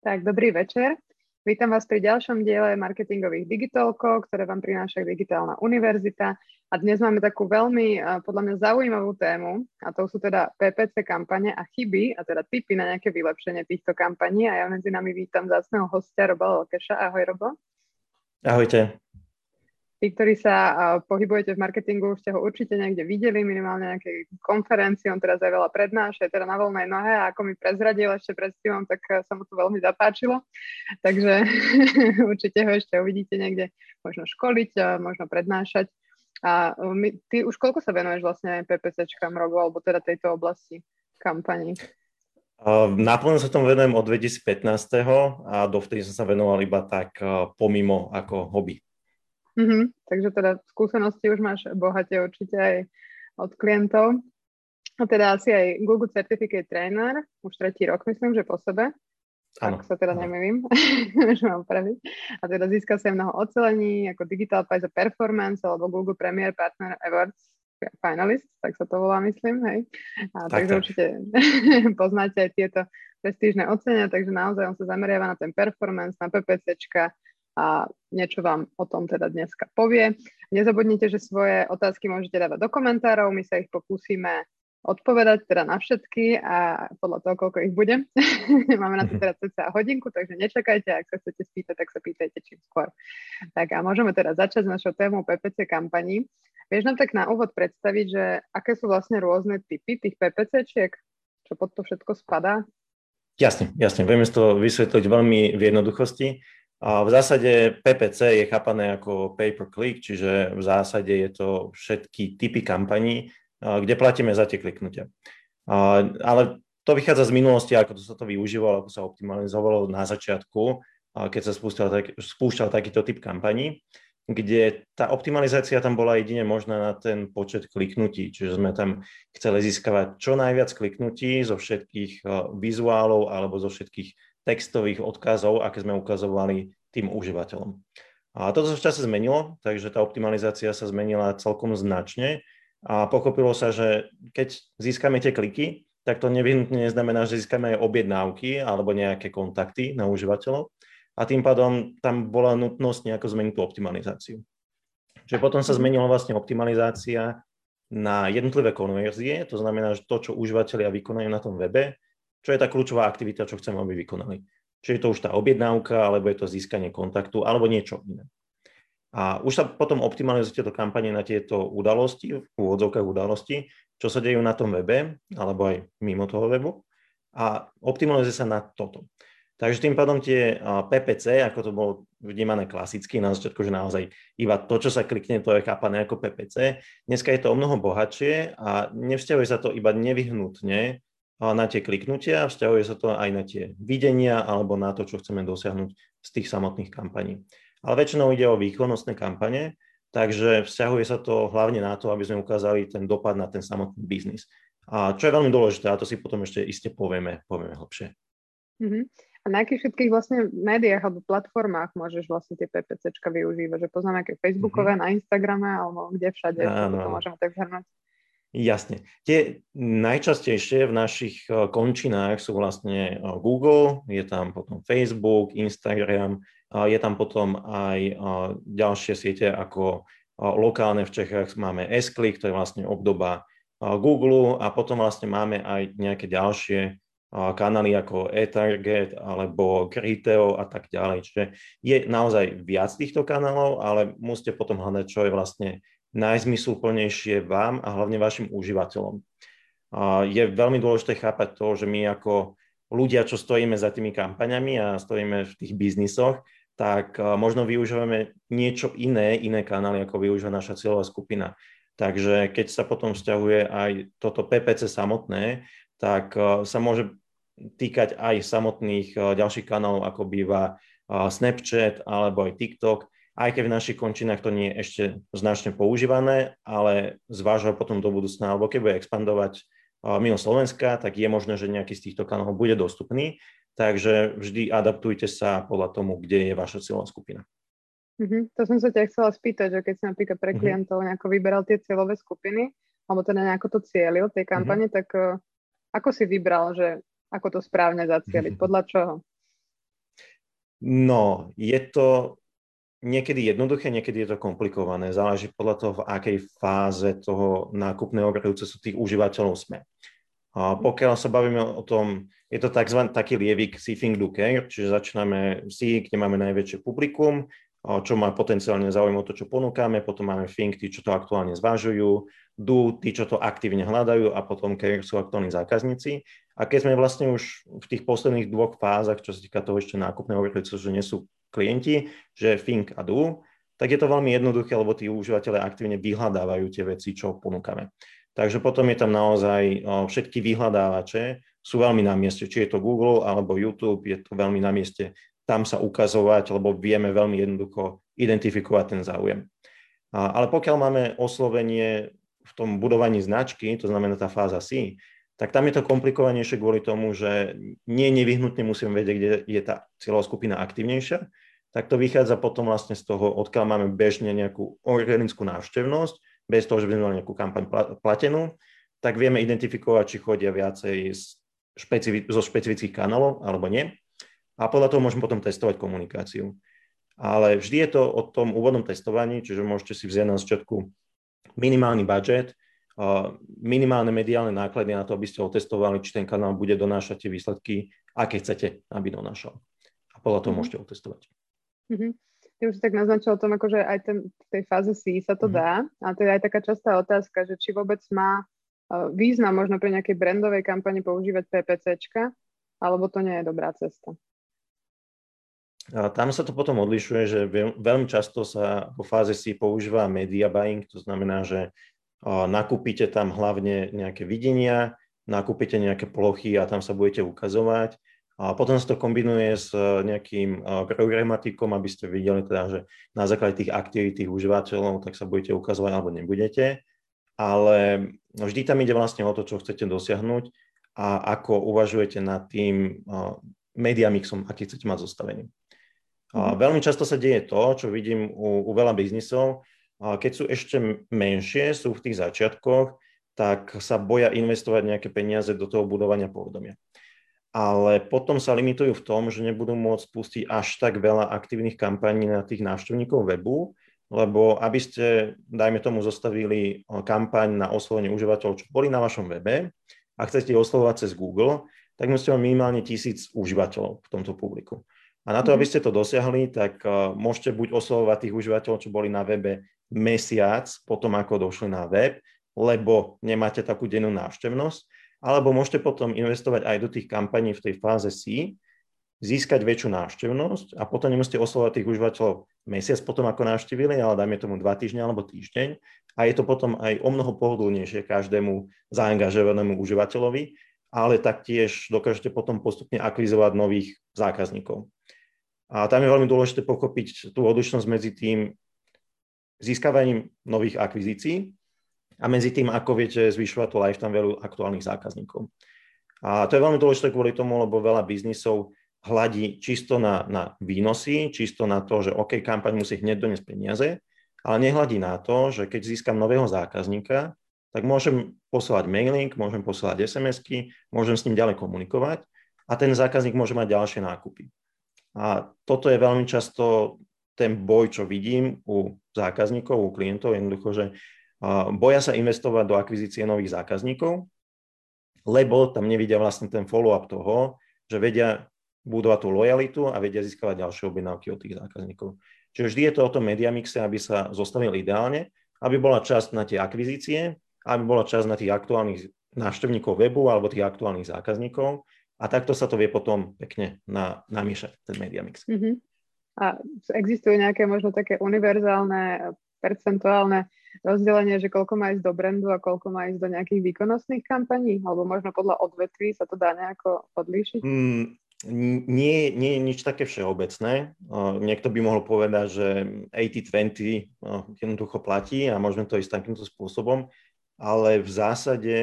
Tak, dobrý večer. Vítam vás pri ďalšom diele marketingových digitalkov, ktoré vám prináša Digitálna univerzita. A dnes máme takú veľmi, podľa mňa, zaujímavú tému, a to sú teda PPC kampane a chyby, a teda tipy na nejaké vylepšenie týchto kampaní. A ja medzi nami vítam zácného hostia Roba Lokeša. Ahoj, Robo. Ahojte. Tí, ktorí sa pohybujete v marketingu, už ste ho určite niekde videli, minimálne nejakej konferencii, on teraz aj veľa prednáša, teda na voľnej nohe a ako mi prezradil ešte pred tým, tak uh, sa mu to veľmi zapáčilo. Takže určite ho ešte uvidíte niekde možno školiť, možno prednášať. A my, ty už koľko sa venuješ vlastne PPCčkám rogu, alebo teda tejto oblasti kampaní? Naplno sa tomu venujem od 2015. a dovtedy som sa venoval iba tak pomimo ako hobby. Mm-hmm. Takže teda skúsenosti už máš bohate určite aj od klientov. A teda asi aj Google Certificate Trainer, už tretí rok myslím, že po sebe. Ano. Ak sa teda nemýlim, že mám praviť. A teda získal sa mnoho ocelení ako Digital Prize Performance alebo Google Premier Partner Awards finalist, tak sa to volá, myslím, hej. A tak, takže tak. určite poznáte aj tieto prestížne ocenia, takže naozaj on sa zameriava na ten performance, na PPCčka, a niečo vám o tom teda dneska povie. Nezabudnite, že svoje otázky môžete dávať do komentárov, my sa ich pokúsime odpovedať teda na všetky a podľa toho, koľko ich bude. Máme na to mhm. teda cca hodinku, takže nečakajte, ak sa chcete spýtať, tak sa pýtajte čím skôr. Tak a môžeme teda začať s našou témou PPC kampaní. Vieš nám tak na úvod predstaviť, že aké sú vlastne rôzne typy tých PPCčiek? Čo pod to všetko spadá? Jasne, jasne. Vieme to vysvetliť veľmi v jednoduchosti. V zásade PPC je chápané ako pay per click, čiže v zásade je to všetky typy kampaní, kde platíme za tie kliknutia. Ale to vychádza z minulosti, ako to sa to využívalo, ako sa optimalizovalo na začiatku, keď sa spúšťal, tak, spúšťal takýto typ kampaní, kde tá optimalizácia tam bola jedine možná na ten počet kliknutí, čiže sme tam chceli získavať čo najviac kliknutí zo všetkých vizuálov alebo zo všetkých textových odkazov, aké sme ukazovali tým užívateľom. A toto sa v čase zmenilo, takže tá optimalizácia sa zmenila celkom značne a pochopilo sa, že keď získame tie kliky, tak to nevyhnutne neznamená, že získame aj objednávky alebo nejaké kontakty na užívateľov a tým pádom tam bola nutnosť nejako zmeniť tú optimalizáciu. Čiže potom sa zmenila vlastne optimalizácia na jednotlivé konverzie, to znamená, že to, čo užívateľia vykonajú na tom webe, čo je tá kľúčová aktivita, čo chceme, aby vykonali. Čiže je to už tá objednávka, alebo je to získanie kontaktu, alebo niečo iné. A už sa potom optimalizuje tieto kampane na tieto udalosti, v úvodzovkách udalosti, čo sa dejú na tom webe, alebo aj mimo toho webu. A optimalizuje sa na toto. Takže tým pádom tie PPC, ako to bolo vnímané klasicky na začiatku, že naozaj iba to, čo sa klikne, to je chápané ako PPC. Dneska je to o mnoho bohatšie a nevzťahuje sa to iba nevyhnutne na tie kliknutia, vzťahuje sa to aj na tie videnia alebo na to, čo chceme dosiahnuť z tých samotných kampaní. Ale väčšinou ide o výkonnostné kampane, takže vzťahuje sa to hlavne na to, aby sme ukázali ten dopad na ten samotný biznis. A čo je veľmi dôležité, a to si potom ešte iste povieme, povieme hlbšie. Uh-huh. A na akých všetkých vlastne médiách alebo platformách môžeš vlastne tie PPCčka využívať? Že poznáme aké Facebookové, uh-huh. na Instagrame alebo kde všade, Áno. to môžeme tak zhrnúť. Jasne. Tie najčastejšie v našich e, končinách sú vlastne e, Google, je tam potom Facebook, Instagram, je tam potom aj e, ďalšie siete ako lokálne v Čechách máme s to je vlastne obdoba Google a potom vlastne máme aj nejaké ďalšie kanály ako e-target alebo Criteo a tak ďalej. Čiže je naozaj viac týchto kanálov, ale musíte potom hľadať, čo je vlastne najzmysluplnejšie vám a hlavne vašim užívateľom. Je veľmi dôležité chápať to, že my ako ľudia, čo stojíme za tými kampaňami a stojíme v tých biznisoch, tak možno využívame niečo iné, iné kanály, ako využíva naša cieľová skupina. Takže keď sa potom vzťahuje aj toto PPC samotné, tak sa môže týkať aj samotných ďalších kanálov, ako býva Snapchat alebo aj TikTok, aj keď v našich končinách to nie je ešte značne používané, ale zváža potom do budúcna, alebo keď bude expandovať mimo Slovenska, tak je možné, že nejaký z týchto kanálov bude dostupný. Takže vždy adaptujte sa podľa tomu, kde je vaša cieľová skupina. Mm-hmm. To som sa ťa chcela spýtať, že keď si napríklad pre mhm. klientov nejako vyberal tie cieľové skupiny, alebo teda nejako to cielil, tej mhm. kampane, mm-hmm. tak uh, ako si vybral, že ako to správne zacieliť, mm-hmm. podľa čoho? No, je to niekedy jednoduché, niekedy je to komplikované. Záleží podľa toho, v akej fáze toho nákupného procesu tých užívateľov sme. A pokiaľ sa bavíme o tom, je to tzv. taký lievik Seeing do Care, čiže začíname si, kde máme najväčšie publikum, čo má potenciálne záujem o to, čo ponúkame, potom máme Think, tí, čo to aktuálne zvažujú, Do, tí, čo to aktívne hľadajú a potom Care sú aktuálni zákazníci. A keď sme vlastne už v tých posledných dvoch fázach, čo sa týka toho ešte nákupného procesu, že nie sú klienti, že Think a Do, tak je to veľmi jednoduché, lebo tí užívateľe aktívne vyhľadávajú tie veci, čo ponúkame. Takže potom je tam naozaj všetky vyhľadávače sú veľmi na mieste, či je to Google alebo YouTube, je to veľmi na mieste tam sa ukazovať, lebo vieme veľmi jednoducho identifikovať ten záujem. Ale pokiaľ máme oslovenie v tom budovaní značky, to znamená tá fáza C, tak tam je to komplikovanejšie kvôli tomu, že nie nevyhnutne musíme vedieť, kde je tá cieľová skupina aktívnejšia, tak to vychádza potom vlastne z toho, odkiaľ máme bežne nejakú organickú návštevnosť, bez toho, že by sme mali nejakú kampaň platenú, tak vieme identifikovať, či chodia viacej špecifi- zo špecifických kanálov alebo nie. A podľa toho môžeme potom testovať komunikáciu. Ale vždy je to o tom úvodnom testovaní, čiže môžete si vziať na začiatku minimálny budget, minimálne mediálne náklady na to, aby ste otestovali, či ten kanál bude donášať tie výsledky, aké chcete, aby donášal. A podľa toho mm-hmm. môžete otestovať. Mm-hmm. Ty už si tak naznačil o tom, akože aj ten, v tej fáze C sa to mm-hmm. dá. A to je aj taká častá otázka, že či vôbec má uh, význam možno pre nejakej brandovej kampane používať PPCčka, alebo to nie je dobrá cesta. A tam sa to potom odlišuje, že veľmi často sa vo fáze C používa media buying, to znamená, že nakúpite tam hlavne nejaké videnia, nakúpite nejaké plochy a tam sa budete ukazovať a potom sa to kombinuje s e, nejakým e, programatikom, aby ste videli teda, že na základe tých aktivít tých užívateľov, tak sa budete ukazovať alebo nebudete. Ale vždy tam ide vlastne o to, čo chcete dosiahnuť a ako uvažujete nad tým e, media mixom, aký chcete mať zostavený. A mhm. veľmi často sa deje to, čo vidím u, u veľa biznisov, keď sú ešte menšie, sú v tých začiatkoch, tak sa boja investovať nejaké peniaze do toho budovania povedomia ale potom sa limitujú v tom, že nebudú môcť pustiť až tak veľa aktívnych kampaní na tých návštevníkov webu, lebo aby ste, dajme tomu, zostavili kampaň na oslovenie užívateľov, čo boli na vašom webe a chcete oslovovať cez Google, tak musíte mať minimálne tisíc užívateľov v tomto publiku. A na to, aby mhm. ste to dosiahli, tak môžete buď oslovovať tých užívateľov, čo boli na webe mesiac potom, ako došli na web, lebo nemáte takú dennú návštevnosť, alebo môžete potom investovať aj do tých kampaní v tej fáze C, získať väčšiu návštevnosť a potom nemusíte oslovať tých užívateľov mesiac potom, ako navštívili, ale dajme tomu dva týždne alebo týždeň a je to potom aj o mnoho pohodlnejšie každému zaangažovanému užívateľovi, ale taktiež dokážete potom postupne akvizovať nových zákazníkov. A tam je veľmi dôležité pochopiť tú odlišnosť medzi tým získavaním nových akvizícií a medzi tým, ako viete zvyšovať to lifetime value aktuálnych zákazníkov. A to je veľmi dôležité kvôli tomu, lebo veľa biznisov hladí čisto na, na výnosy, čisto na to, že OK, kampaň musí hneď doniesť peniaze, ale nehľadí na to, že keď získam nového zákazníka, tak môžem posielať mailing, môžem posielať SMS-ky, môžem s ním ďalej komunikovať a ten zákazník môže mať ďalšie nákupy. A toto je veľmi často ten boj, čo vidím u zákazníkov, u klientov, jednoducho, že boja sa investovať do akvizície nových zákazníkov, lebo tam nevidia vlastne ten follow-up toho, že vedia budovať tú lojalitu a vedia získavať ďalšie objednávky od tých zákazníkov. Čiže vždy je to o tom media mixe, aby sa zostavil ideálne, aby bola časť na tie akvizície, aby bola časť na tých aktuálnych návštevníkov webu alebo tých aktuálnych zákazníkov a takto sa to vie potom pekne na, namiešať, ten media mix. Mm-hmm. A existujú nejaké možno také univerzálne percentuálne rozdelenie, že koľko má ísť do brandu a koľko má ísť do nejakých výkonnostných kampaní? Alebo možno podľa odvetví sa to dá nejako odlíšiť? Mm, nie, nie je nič také všeobecné. Niekto by mohol povedať, že 80-20 jednoducho platí a môžeme to ísť takýmto spôsobom, ale v zásade,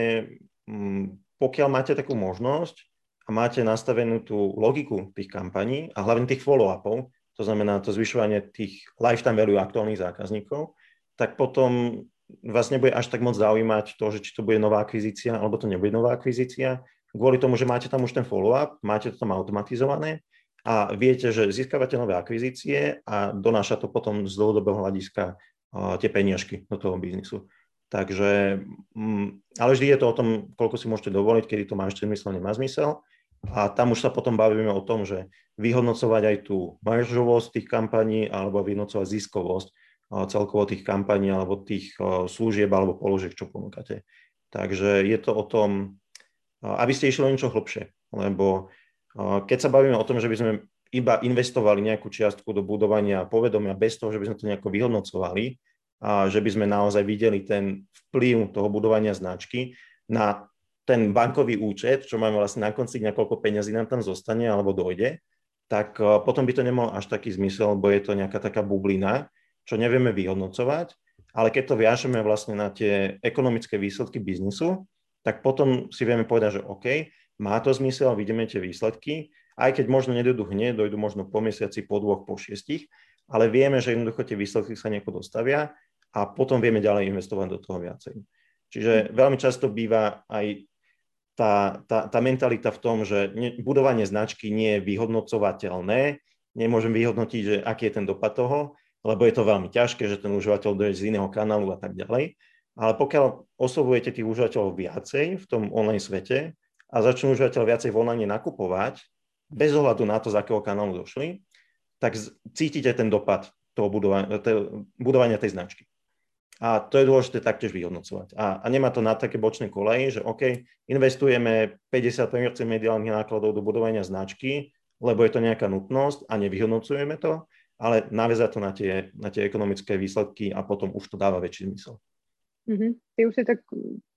mm, pokiaľ máte takú možnosť a máte nastavenú tú logiku tých kampaní a hlavne tých follow-upov, to znamená to zvyšovanie tých lifetime value aktuálnych zákazníkov, tak potom vás nebude až tak moc zaujímať to, že či to bude nová akvizícia alebo to nebude nová akvizícia, kvôli tomu, že máte tam už ten follow-up, máte to tam automatizované a viete, že získavate nové akvizície a donáša to potom z dlhodobého hľadiska tie peniažky do toho biznisu. Takže, mm, ale vždy je to o tom, koľko si môžete dovoliť, kedy to má ešte zmysel, nemá zmysel. A tam už sa potom bavíme o tom, že vyhodnocovať aj tú maržovosť tých kampaní alebo vyhodnocovať ziskovosť celkovo tých kampaní alebo tých služieb alebo položiek, čo ponúkate. Takže je to o tom, aby ste išli o niečo hlbšie, lebo keď sa bavíme o tom, že by sme iba investovali nejakú čiastku do budovania povedomia bez toho, že by sme to nejako vyhodnocovali a že by sme naozaj videli ten vplyv toho budovania značky na ten bankový účet, čo máme vlastne na konci dňa, koľko peňazí nám tam zostane alebo dojde, tak potom by to nemal až taký zmysel, lebo je to nejaká taká bublina, čo nevieme vyhodnocovať, ale keď to viažeme vlastne na tie ekonomické výsledky biznisu, tak potom si vieme povedať, že OK, má to zmysel, vidíme tie výsledky, aj keď možno nedojdu hneď, dojdu možno po mesiaci, po dvoch, po šiestich, ale vieme, že jednoducho tie výsledky sa nejako dostavia a potom vieme ďalej investovať do toho viacej. Čiže veľmi často býva aj tá, tá, tá mentalita v tom, že budovanie značky nie je vyhodnocovateľné, nemôžem vyhodnotiť, že aký je ten dopad toho, lebo je to veľmi ťažké, že ten užívateľ dojde z iného kanálu a tak ďalej. Ale pokiaľ oslovujete tých užívateľov viacej v tom online svete, a začnú užívateľ viacej v online nakupovať, bez ohľadu na to, z akého kanálu došli, tak cítite ten dopad toho budovania, budovania tej značky. A to je dôležité taktiež vyhodnocovať. A, a nemá to na také bočné koleje, že OK, investujeme 50% mediálnych nákladov do budovania značky, lebo je to nejaká nutnosť a nevyhodnocujeme to, ale naviazať to na tie, na tie ekonomické výsledky a potom už to dáva väčší zmysel. Mm-hmm. Ty už si tak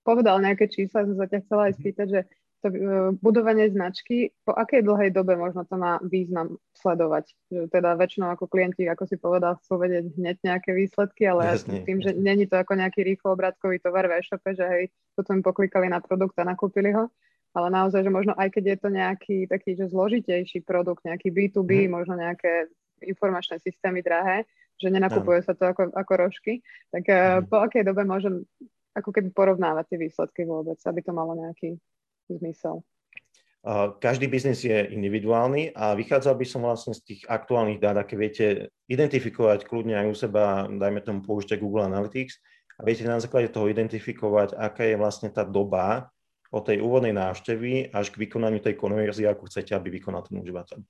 povedal nejaké čísla, som sa ťa chcela aj spýtať, že to e, budovanie značky, po akej dlhej dobe možno to má význam sledovať? Že teda väčšinou ako klienti, ako si povedal, chcú vedieť hneď nejaké výsledky, ale jasne, tým, jasne. že není to ako nejaký rýchlo obrátkový tovar v e-shope, že hej, potom poklikali na produkt a nakúpili ho, ale naozaj, že možno aj keď je to nejaký taký, že zložitejší produkt, nejaký B2B, hmm. možno nejaké informačné systémy drahé, že nenakupuje no. sa to ako, ako rožky, tak hmm. po akej dobe môžem ako keby porovnávať tie výsledky vôbec, aby to malo nejaký zmysel. Každý biznis je individuálny a vychádzal by som vlastne z tých aktuálnych dát, aké viete identifikovať kľudne aj u seba, dajme tomu použite Google Analytics a viete na základe toho identifikovať, aká je vlastne tá doba od tej úvodnej návštevy až k vykonaniu tej konverzie, ako chcete, aby vykonal ten užívateľ.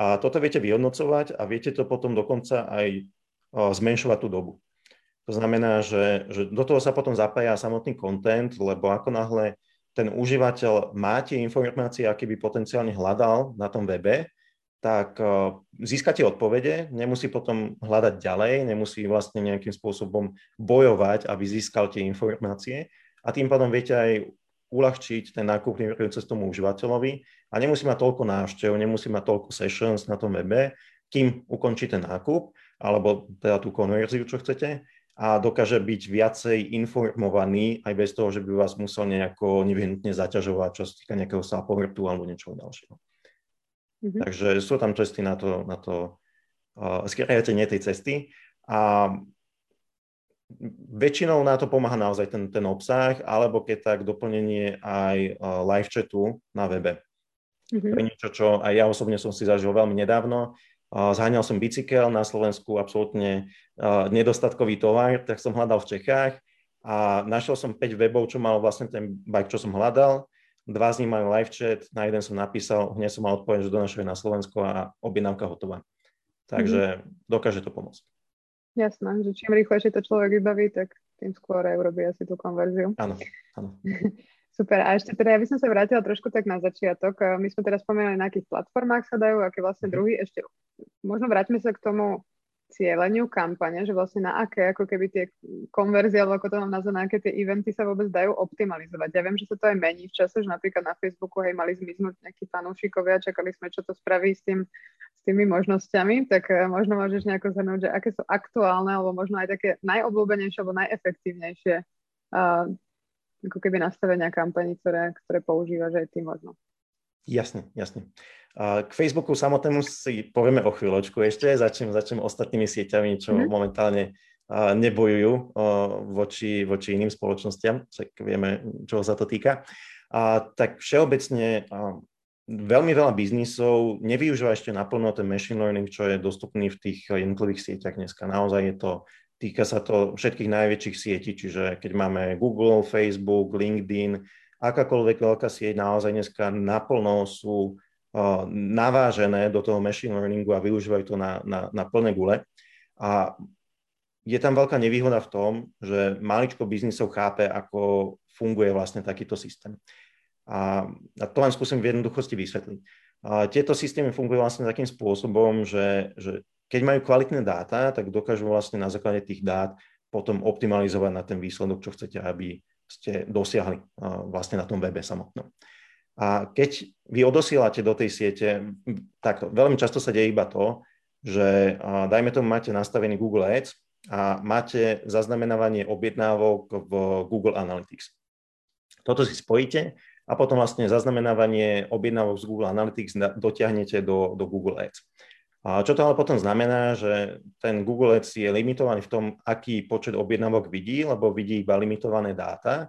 A toto viete vyhodnocovať a viete to potom dokonca aj zmenšovať tú dobu. To znamená, že, že do toho sa potom zapája samotný content, lebo ako náhle ten užívateľ má tie informácie, aké by potenciálne hľadal na tom webe, tak eh, získate odpovede, nemusí potom hľadať ďalej, nemusí vlastne nejakým spôsobom bojovať, aby získal tie informácie. A tým pádom viete aj uľahčiť ten nákupný proces tomu užívateľovi. A nemusí mať toľko návštev, nemusí mať toľko sessions na tom webe, kým ukončí ten nákup alebo teda tú konverziu, čo chcete a dokáže byť viacej informovaný aj bez toho, že by vás musel nejako nevyhnutne zaťažovať, čo sa týka nejakého sapovrtu alebo niečoho ďalšieho. Mm-hmm. Takže sú tam cesty na to, na to uh, skriajate tej cesty a väčšinou na to pomáha naozaj ten, ten obsah, alebo keď tak doplnenie aj uh, live chatu na webe. Mm-hmm. To je niečo, čo aj ja osobne som si zažil veľmi nedávno. Zháňal som bicykel na Slovensku, absolútne nedostatkový tovar, tak som hľadal v Čechách a našiel som 5 webov, čo mal vlastne ten bike, čo som hľadal. Dva z nich majú live chat, na jeden som napísal, hneď som mal odpoveď, že donašuje na Slovensko a objednávka hotová. Takže mm-hmm. dokáže to pomôcť. Jasné, že čím rýchlejšie to človek vybaví, tak tým skôr aj urobí asi tú konverziu. Áno, áno. Super. A ešte teda, ja by som sa vrátila trošku tak na začiatok. My sme teraz spomínali, na akých platformách sa dajú, aké vlastne mhm. druhy. Ešte možno vráťme sa k tomu cieľeniu kampane, že vlastne na aké, ako keby tie konverzie, alebo ako to mám nazvať, na aké tie eventy sa vôbec dajú optimalizovať. Ja viem, že sa to aj mení v čase, že napríklad na Facebooku hej, mali zmiznúť nejakí fanúšikovia, čakali sme, čo to spraví s, tým, s tými možnosťami, tak eh, možno môžeš nejako zhrnúť, že aké sú aktuálne, alebo možno aj také najobľúbenejšie, alebo najefektívnejšie uh, ako keby nastavenia kampaní, ktoré, ktoré používaš aj ty možno. Jasne, jasne. K Facebooku samotnému si povieme o chvíľočku ešte, začnem, začnem ostatnými sieťami, čo mm-hmm. momentálne nebojujú voči, voči iným spoločnostiam, tak vieme, čo sa to týka. A, tak všeobecne veľmi veľa biznisov nevyužíva ešte naplno ten machine learning, čo je dostupný v tých jednotlivých sieťach dneska. Naozaj je to, týka sa to všetkých najväčších sietí, čiže keď máme Google, Facebook, LinkedIn, akákoľvek veľká sieť, naozaj dneska naplno sú navážené do toho machine learningu a využívajú to na, na, na plné gule. A je tam veľká nevýhoda v tom, že maličko biznisov chápe, ako funguje vlastne takýto systém. A, a to len skúsim v jednoduchosti vysvetliť. A tieto systémy fungujú vlastne takým spôsobom, že, že keď majú kvalitné dáta, tak dokážu vlastne na základe tých dát potom optimalizovať na ten výsledok, čo chcete, aby ste dosiahli vlastne na tom webe samotnom. A keď vy odosielate do tej siete, takto, veľmi často sa deje iba to, že dajme tomu máte nastavený Google Ads a máte zaznamenávanie objednávok v Google Analytics. Toto si spojíte a potom vlastne zaznamenávanie objednávok z Google Analytics dotiahnete do, do Google Ads. A čo to ale potom znamená, že ten Google Ads je limitovaný v tom, aký počet objednávok vidí, lebo vidí iba limitované dáta,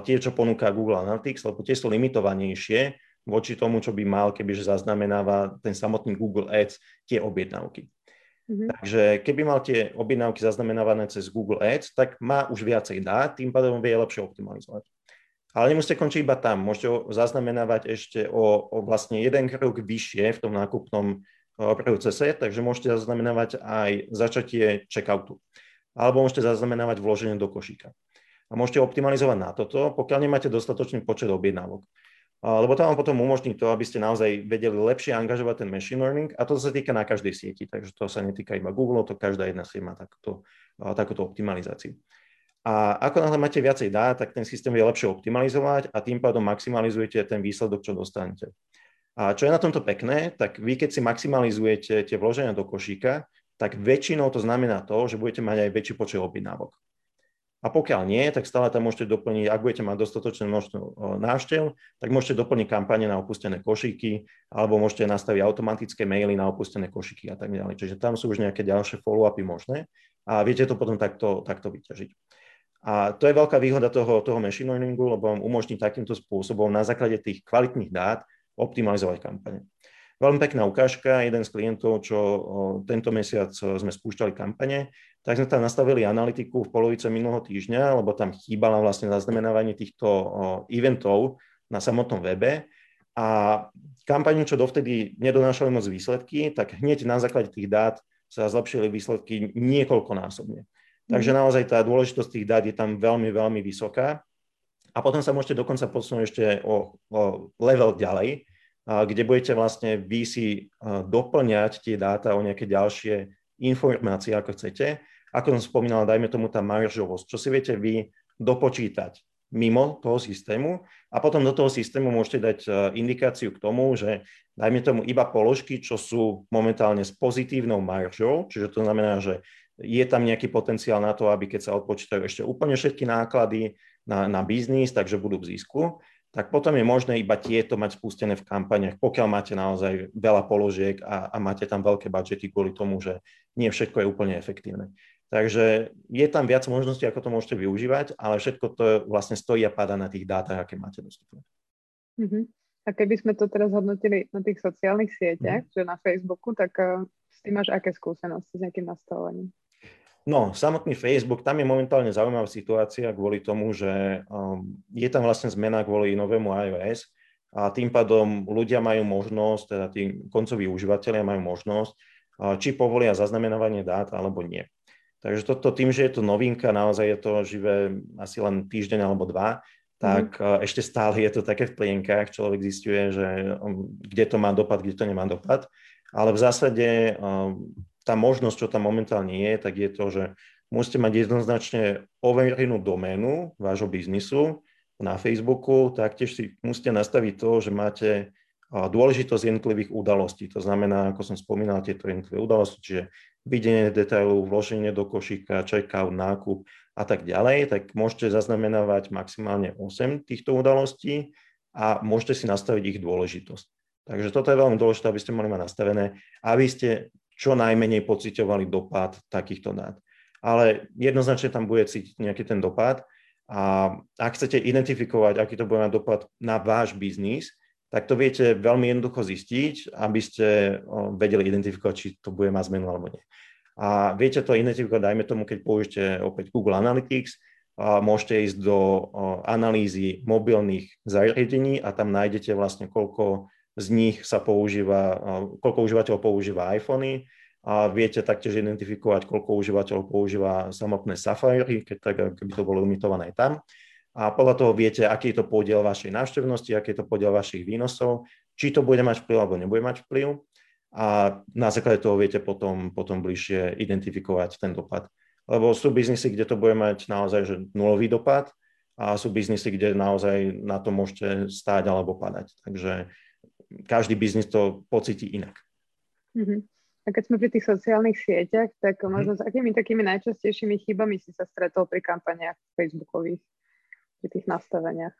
tie, čo ponúka Google Analytics, lebo tie sú limitovanejšie voči tomu, čo by mal, kebyže zaznamenáva ten samotný Google Ads tie objednávky. Mm-hmm. Takže keby mal tie objednávky zaznamenávané cez Google Ads, tak má už viacej dát, tým pádom vie lepšie optimalizovať. Ale nemusíte končiť iba tam, môžete ho zaznamenávať ešte o, o vlastne jeden krok vyššie v tom nákupnom procese, takže môžete zaznamenávať aj začatie checkoutu. Alebo môžete zaznamenávať vloženie do košíka. A môžete optimalizovať na toto, pokiaľ nemáte dostatočný počet objednávok. Lebo to vám potom umožní to, aby ste naozaj vedeli lepšie angažovať ten machine learning a to sa týka na každej sieti, takže to sa netýka iba Google, to každá jedna sieť má takúto, takúto optimalizáciu. A ako náhle máte viacej dát, tak ten systém vie lepšie optimalizovať a tým pádom maximalizujete ten výsledok, čo dostanete. A čo je na tomto pekné, tak vy keď si maximalizujete tie vloženia do košíka, tak väčšinou to znamená to, že budete mať aj väčší počet objednávok. A pokiaľ nie, tak stále tam môžete doplniť, ak budete mať dostatočné množstvo návštev, tak môžete doplniť kampane na opustené košíky, alebo môžete nastaviť automatické maily na opustené košíky a tak ďalej. Čiže tam sú už nejaké ďalšie follow-upy možné a viete to potom takto, takto vyťažiť. A to je veľká výhoda toho, toho machine learningu, lebo vám umožní takýmto spôsobom na základe tých kvalitných dát optimalizovať kampane. Veľmi pekná ukážka, jeden z klientov, čo tento mesiac sme spúšťali kampane, tak sme tam nastavili analytiku v polovice minulého týždňa, lebo tam chýbala vlastne zaznamenávanie týchto eventov na samotnom webe a kampani, čo dovtedy nedonášali moc výsledky, tak hneď na základe tých dát sa zlepšili výsledky niekoľkonásobne. Takže mhm. naozaj tá dôležitosť tých dát je tam veľmi, veľmi vysoká. A potom sa môžete dokonca posunúť ešte o, o level ďalej, kde budete vlastne vy si doplňať tie dáta o nejaké ďalšie informácie, ako chcete. Ako som spomínal, dajme tomu tá maržovosť, čo si viete vy dopočítať mimo toho systému a potom do toho systému môžete dať indikáciu k tomu, že dajme tomu iba položky, čo sú momentálne s pozitívnou maržou, čiže to znamená, že je tam nejaký potenciál na to, aby keď sa odpočítajú ešte úplne všetky náklady na, na biznis, takže budú v zisku, tak potom je možné iba tieto mať spustené v kampaniach, pokiaľ máte naozaj veľa položiek a, a máte tam veľké budžety kvôli tomu, že nie všetko je úplne efektívne. Takže je tam viac možností, ako to môžete využívať, ale všetko to vlastne stojí a páda na tých dátach, aké máte dostupné. Uh-huh. A keby sme to teraz hodnotili na tých sociálnych sieťach, uh-huh. že na Facebooku, tak uh, s tým máš aké skúsenosti s nejakým nastavovaním? No, samotný Facebook, tam je momentálne zaujímavá situácia kvôli tomu, že um, je tam vlastne zmena kvôli novému iOS a tým pádom ľudia majú možnosť, teda tí koncoví užívateľia majú možnosť, či povolia zaznamenávanie dát alebo nie. Takže toto tým, že je to novinka, naozaj je to živé asi len týždeň alebo dva, tak mm. ešte stále je to také v plienkách, človek zistuje, že um, kde to má dopad, kde to nemá dopad. Ale v zásade um, tá možnosť, čo tam momentálne je, tak je to, že môžete mať jednoznačne overenú doménu vášho biznisu na Facebooku, taktiež si musíte nastaviť to, že máte dôležitosť jednotlivých udalostí. To znamená, ako som spomínal, tieto jednotlivé udalosti, čiže videnie detailu, vloženie do košíka, check-out, nákup a tak ďalej, tak môžete zaznamenávať maximálne 8 týchto udalostí a môžete si nastaviť ich dôležitosť. Takže toto je veľmi dôležité, aby ste mali mať nastavené, aby ste čo najmenej pociťovali dopad takýchto dát. Ale jednoznačne tam bude cítiť nejaký ten dopad a ak chcete identifikovať, aký to bude mať dopad na váš biznis, tak to viete veľmi jednoducho zistiť, aby ste vedeli identifikovať, či to bude mať zmenu alebo nie. A viete to identifikovať, dajme tomu, keď použijete opäť Google Analytics, a môžete ísť do analýzy mobilných zariadení a tam nájdete vlastne, koľko z nich sa používa, koľko užívateľov používa iPhony a viete taktiež identifikovať, koľko užívateľov používa samotné Safari, keď tak, keby to bolo limitované tam. A podľa toho viete, aký je to podiel vašej návštevnosti, aký je to podiel vašich výnosov, či to bude mať vplyv alebo nebude mať vplyv. A na základe toho viete potom, potom bližšie identifikovať ten dopad. Lebo sú biznisy, kde to bude mať naozaj že nulový dopad a sú biznisy, kde naozaj na to môžete stáť alebo padať. Takže každý biznis to pocíti inak. Mm-hmm. A keď sme pri tých sociálnych sieťach, tak mm-hmm. možno s akými takými najčastejšími chybami si sa stretol pri kampaniách facebookových? pri tých nastaveniach.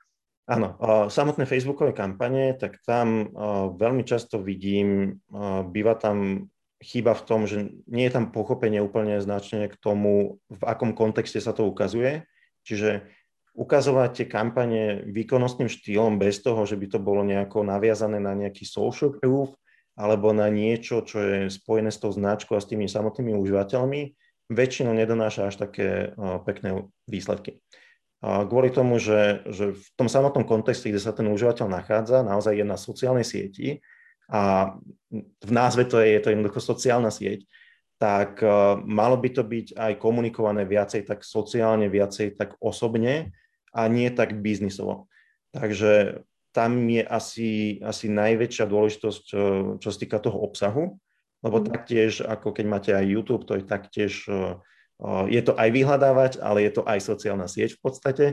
Áno, samotné facebookové kampane, tak tam veľmi často vidím, býva tam chyba v tom, že nie je tam pochopenie úplne značne k tomu, v akom kontexte sa to ukazuje. Čiže ukazovať tie kampane výkonnostným štýlom bez toho, že by to bolo nejako naviazané na nejaký social proof alebo na niečo, čo je spojené s tou značkou a s tými samotnými užívateľmi, väčšinou nedonáša až také pekné výsledky. Kvôli tomu, že, že v tom samotnom kontexte, kde sa ten užívateľ nachádza, naozaj je na sociálnej sieti a v názve to je, je to jednoducho sociálna sieť, tak uh, malo by to byť aj komunikované viacej tak sociálne, viacej tak osobne a nie tak biznisovo. Takže tam je asi, asi najväčšia dôležitosť, čo, čo sa týka toho obsahu, lebo mm. taktiež, ako keď máte aj YouTube, to je taktiež uh, je to aj vyhľadávať, ale je to aj sociálna sieť v podstate,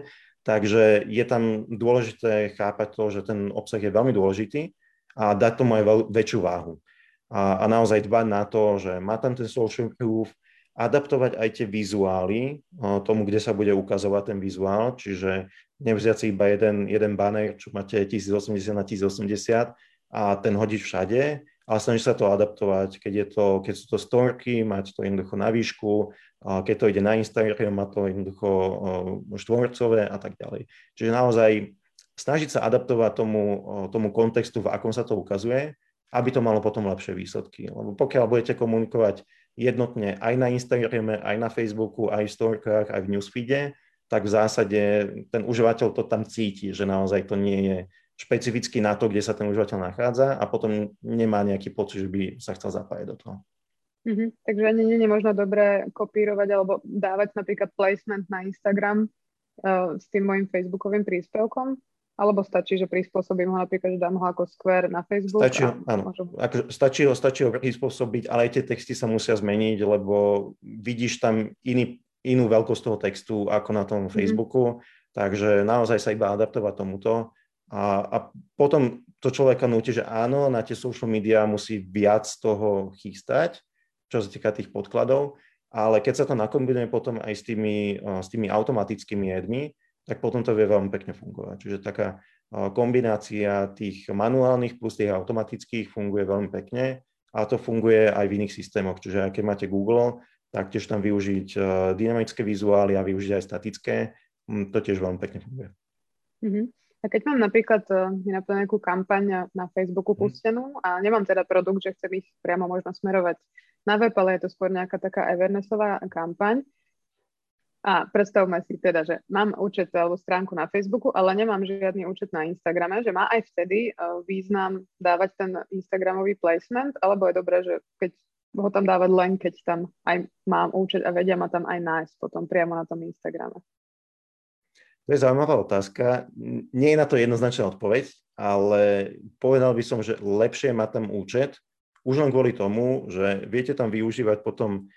takže je tam dôležité chápať to, že ten obsah je veľmi dôležitý a dať tomu aj väčšiu váhu. A, a naozaj dbať na to, že má tam ten social proof, adaptovať aj tie vizuály tomu, kde sa bude ukazovať ten vizuál, čiže nevziať si iba jeden, jeden banner, čo máte 1080 na 1080 a ten hodiť všade, ale snaží sa to adaptovať, keď, je to, keď sú to storky, mať to jednoducho na výšku, keď to ide na Instagram, má to jednoducho štvorcové a tak ďalej. Čiže naozaj snažiť sa adaptovať tomu, tomu kontextu, v akom sa to ukazuje, aby to malo potom lepšie výsledky. Lebo pokiaľ budete komunikovať jednotne aj na Instagrame, aj na Facebooku, aj v storkách, aj v newsfeede, tak v zásade ten užívateľ to tam cíti, že naozaj to nie je špecificky na to, kde sa ten užívateľ nachádza a potom nemá nejaký pocit, že by sa chcel zapájať do toho. Mm-hmm. Takže ani nie je možno dobré kopírovať alebo dávať napríklad placement na Instagram uh, s tým môjim facebookovým príspevkom? Alebo stačí, že prispôsobím ho napríklad, že dám ho ako Square na Facebook? Stačí, a áno, môžem... ako, stačí, ho, stačí ho prispôsobiť, ale aj tie texty sa musia zmeniť, lebo vidíš tam iný, inú veľkosť toho textu ako na tom mm-hmm. Facebooku, takže naozaj sa iba adaptovať tomuto a, a potom to človeka nutí, že áno, na tie social media musí viac toho chystať, čo sa týka tých podkladov, ale keď sa to nakombinuje potom aj s tými, s tými automatickými jedmi, tak potom to vie veľmi pekne fungovať. Čiže taká kombinácia tých manuálnych plus tých automatických funguje veľmi pekne a to funguje aj v iných systémoch. Čiže aj keď máte Google, tak tiež tam využiť dynamické vizuály a využiť aj statické, hm, to tiež veľmi pekne funguje. Mm-hmm. A keď mám napríklad uh, nejakú kampaň na Facebooku mhm. pustenú a nemám teda produkt, že chcem ich priamo možno smerovať na web, ale je to skôr nejaká taká Evernessová kampaň. A predstavme si teda, že mám účet alebo stránku na Facebooku, ale nemám žiadny účet na Instagrame, že má aj vtedy uh, význam dávať ten Instagramový placement, alebo je dobré, že keď ho tam dávať len, keď tam aj mám účet a vedia ma tam aj nájsť potom priamo na tom Instagrame. To je zaujímavá otázka. Nie je na to jednoznačná odpoveď, ale povedal by som, že lepšie mať tam účet, už len kvôli tomu, že viete tam využívať potom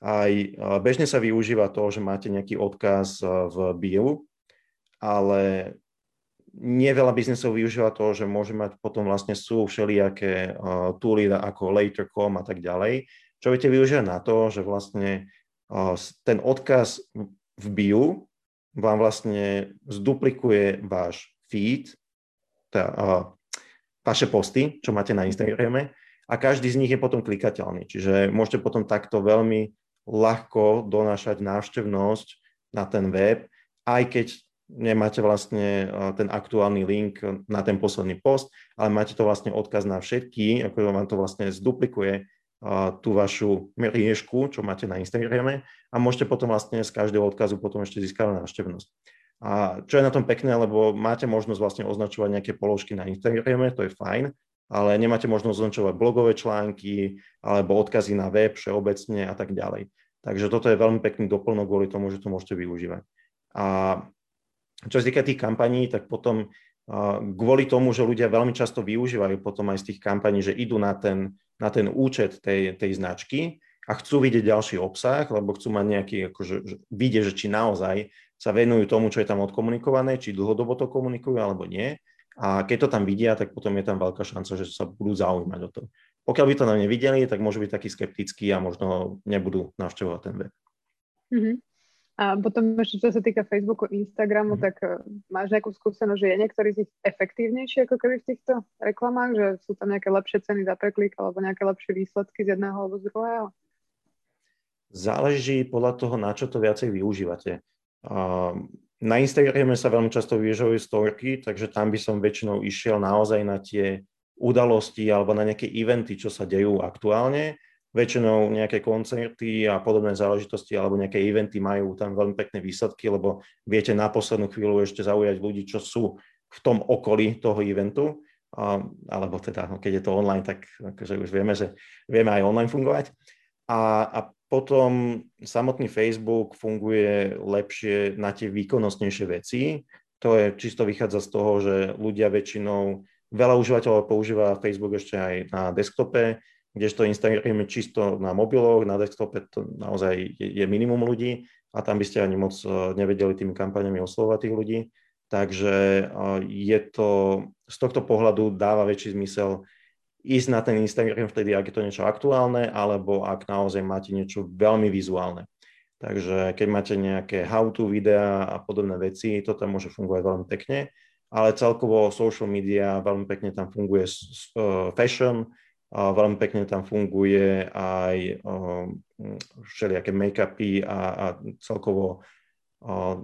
aj, bežne sa využíva to, že máte nejaký odkaz v bio, ale nie veľa biznesov využíva to, že môže mať potom vlastne sú všelijaké tooly ako later.com a tak ďalej, čo viete využívať na to, že vlastne ten odkaz v bio vám vlastne zduplikuje váš feed, tá, vaše posty, čo máte na Instagrame a každý z nich je potom klikateľný. Čiže môžete potom takto veľmi ľahko donášať návštevnosť na ten web, aj keď nemáte vlastne ten aktuálny link na ten posledný post, ale máte to vlastne odkaz na všetky, ako vám to vlastne zduplikuje tú vašu riešku, čo máte na Instagrame a môžete potom vlastne z každého odkazu potom ešte získať návštevnosť. A čo je na tom pekné, lebo máte možnosť vlastne označovať nejaké položky na Instagrame, to je fajn, ale nemáte možnosť označovať blogové články alebo odkazy na web všeobecne a tak ďalej. Takže toto je veľmi pekný doplnok kvôli tomu, že to môžete využívať. A čo sa týka tých kampaní, tak potom kvôli tomu, že ľudia veľmi často využívajú potom aj z tých kampaní, že idú na ten, na ten účet tej, tej značky a chcú vidieť ďalší obsah, lebo chcú mať nejaký, akože, vidieť, že či naozaj sa venujú tomu, čo je tam odkomunikované, či dlhodobo to komunikujú alebo nie. A keď to tam vidia, tak potom je tam veľká šanca, že sa budú zaujímať o to. Pokiaľ by to na nevideli, tak môžu byť takí skeptickí a možno nebudú navštevovať ten web. Mm-hmm. A potom ešte, čo sa týka Facebooku, Instagramu, mm-hmm. tak uh, máš nejakú skúsenosť, že je niektorý z nich efektívnejší ako keby v týchto reklamách, že sú tam nejaké lepšie ceny za preklik alebo nejaké lepšie výsledky z jedného alebo z druhého? Záleží podľa toho, na čo to viacej využívate. Na Instagrame sa veľmi často využívajú storky, takže tam by som väčšinou išiel naozaj na tie udalosti alebo na nejaké eventy, čo sa dejú aktuálne. Väčšinou nejaké koncerty a podobné záležitosti alebo nejaké eventy majú tam veľmi pekné výsledky, lebo viete na poslednú chvíľu ešte zaujať ľudí, čo sú v tom okolí toho eventu. A, alebo teda, no, keď je to online, tak akože už vieme, že vieme aj online fungovať. A, a potom samotný Facebook funguje lepšie na tie výkonnostnejšie veci. To je čisto vychádza z toho, že ľudia väčšinou, veľa užívateľov používa Facebook ešte aj na desktope, kdežto Instagram je čisto na mobiloch, na desktope to naozaj je, je minimum ľudí a tam by ste ani moc eh, nevedeli tými kampaniami oslovať tých ľudí. Takže eh, je to, z tohto pohľadu dáva väčší zmysel ísť na ten Instagram vtedy, ak je to niečo aktuálne, alebo ak naozaj máte niečo veľmi vizuálne. Takže keď máte nejaké how-to videá a podobné veci, to tam môže fungovať veľmi pekne, ale celkovo social media veľmi pekne tam funguje uh, fashion, a veľmi pekne tam funguje aj uh, všelijaké make-upy a, a celkovo uh,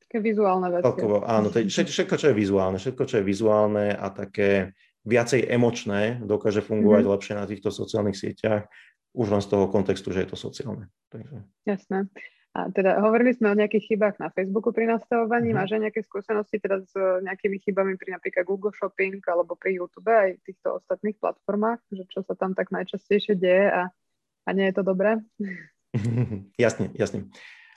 také vizuálne veci. Celkovo, áno, to je všetko, čo je vizuálne, všetko, čo je vizuálne a také viacej emočné, dokáže fungovať mm-hmm. lepšie na týchto sociálnych sieťach, už len z toho kontextu, že je to sociálne. Takže. Jasné. A teda hovorili sme o nejakých chybách na Facebooku pri nastavovaní. Mm-hmm. Máš aj nejaké skúsenosti teda s nejakými chybami pri napríklad Google Shopping alebo pri YouTube aj týchto ostatných platformách, že čo sa tam tak najčastejšie deje a, a nie je to dobré? jasne, jasne.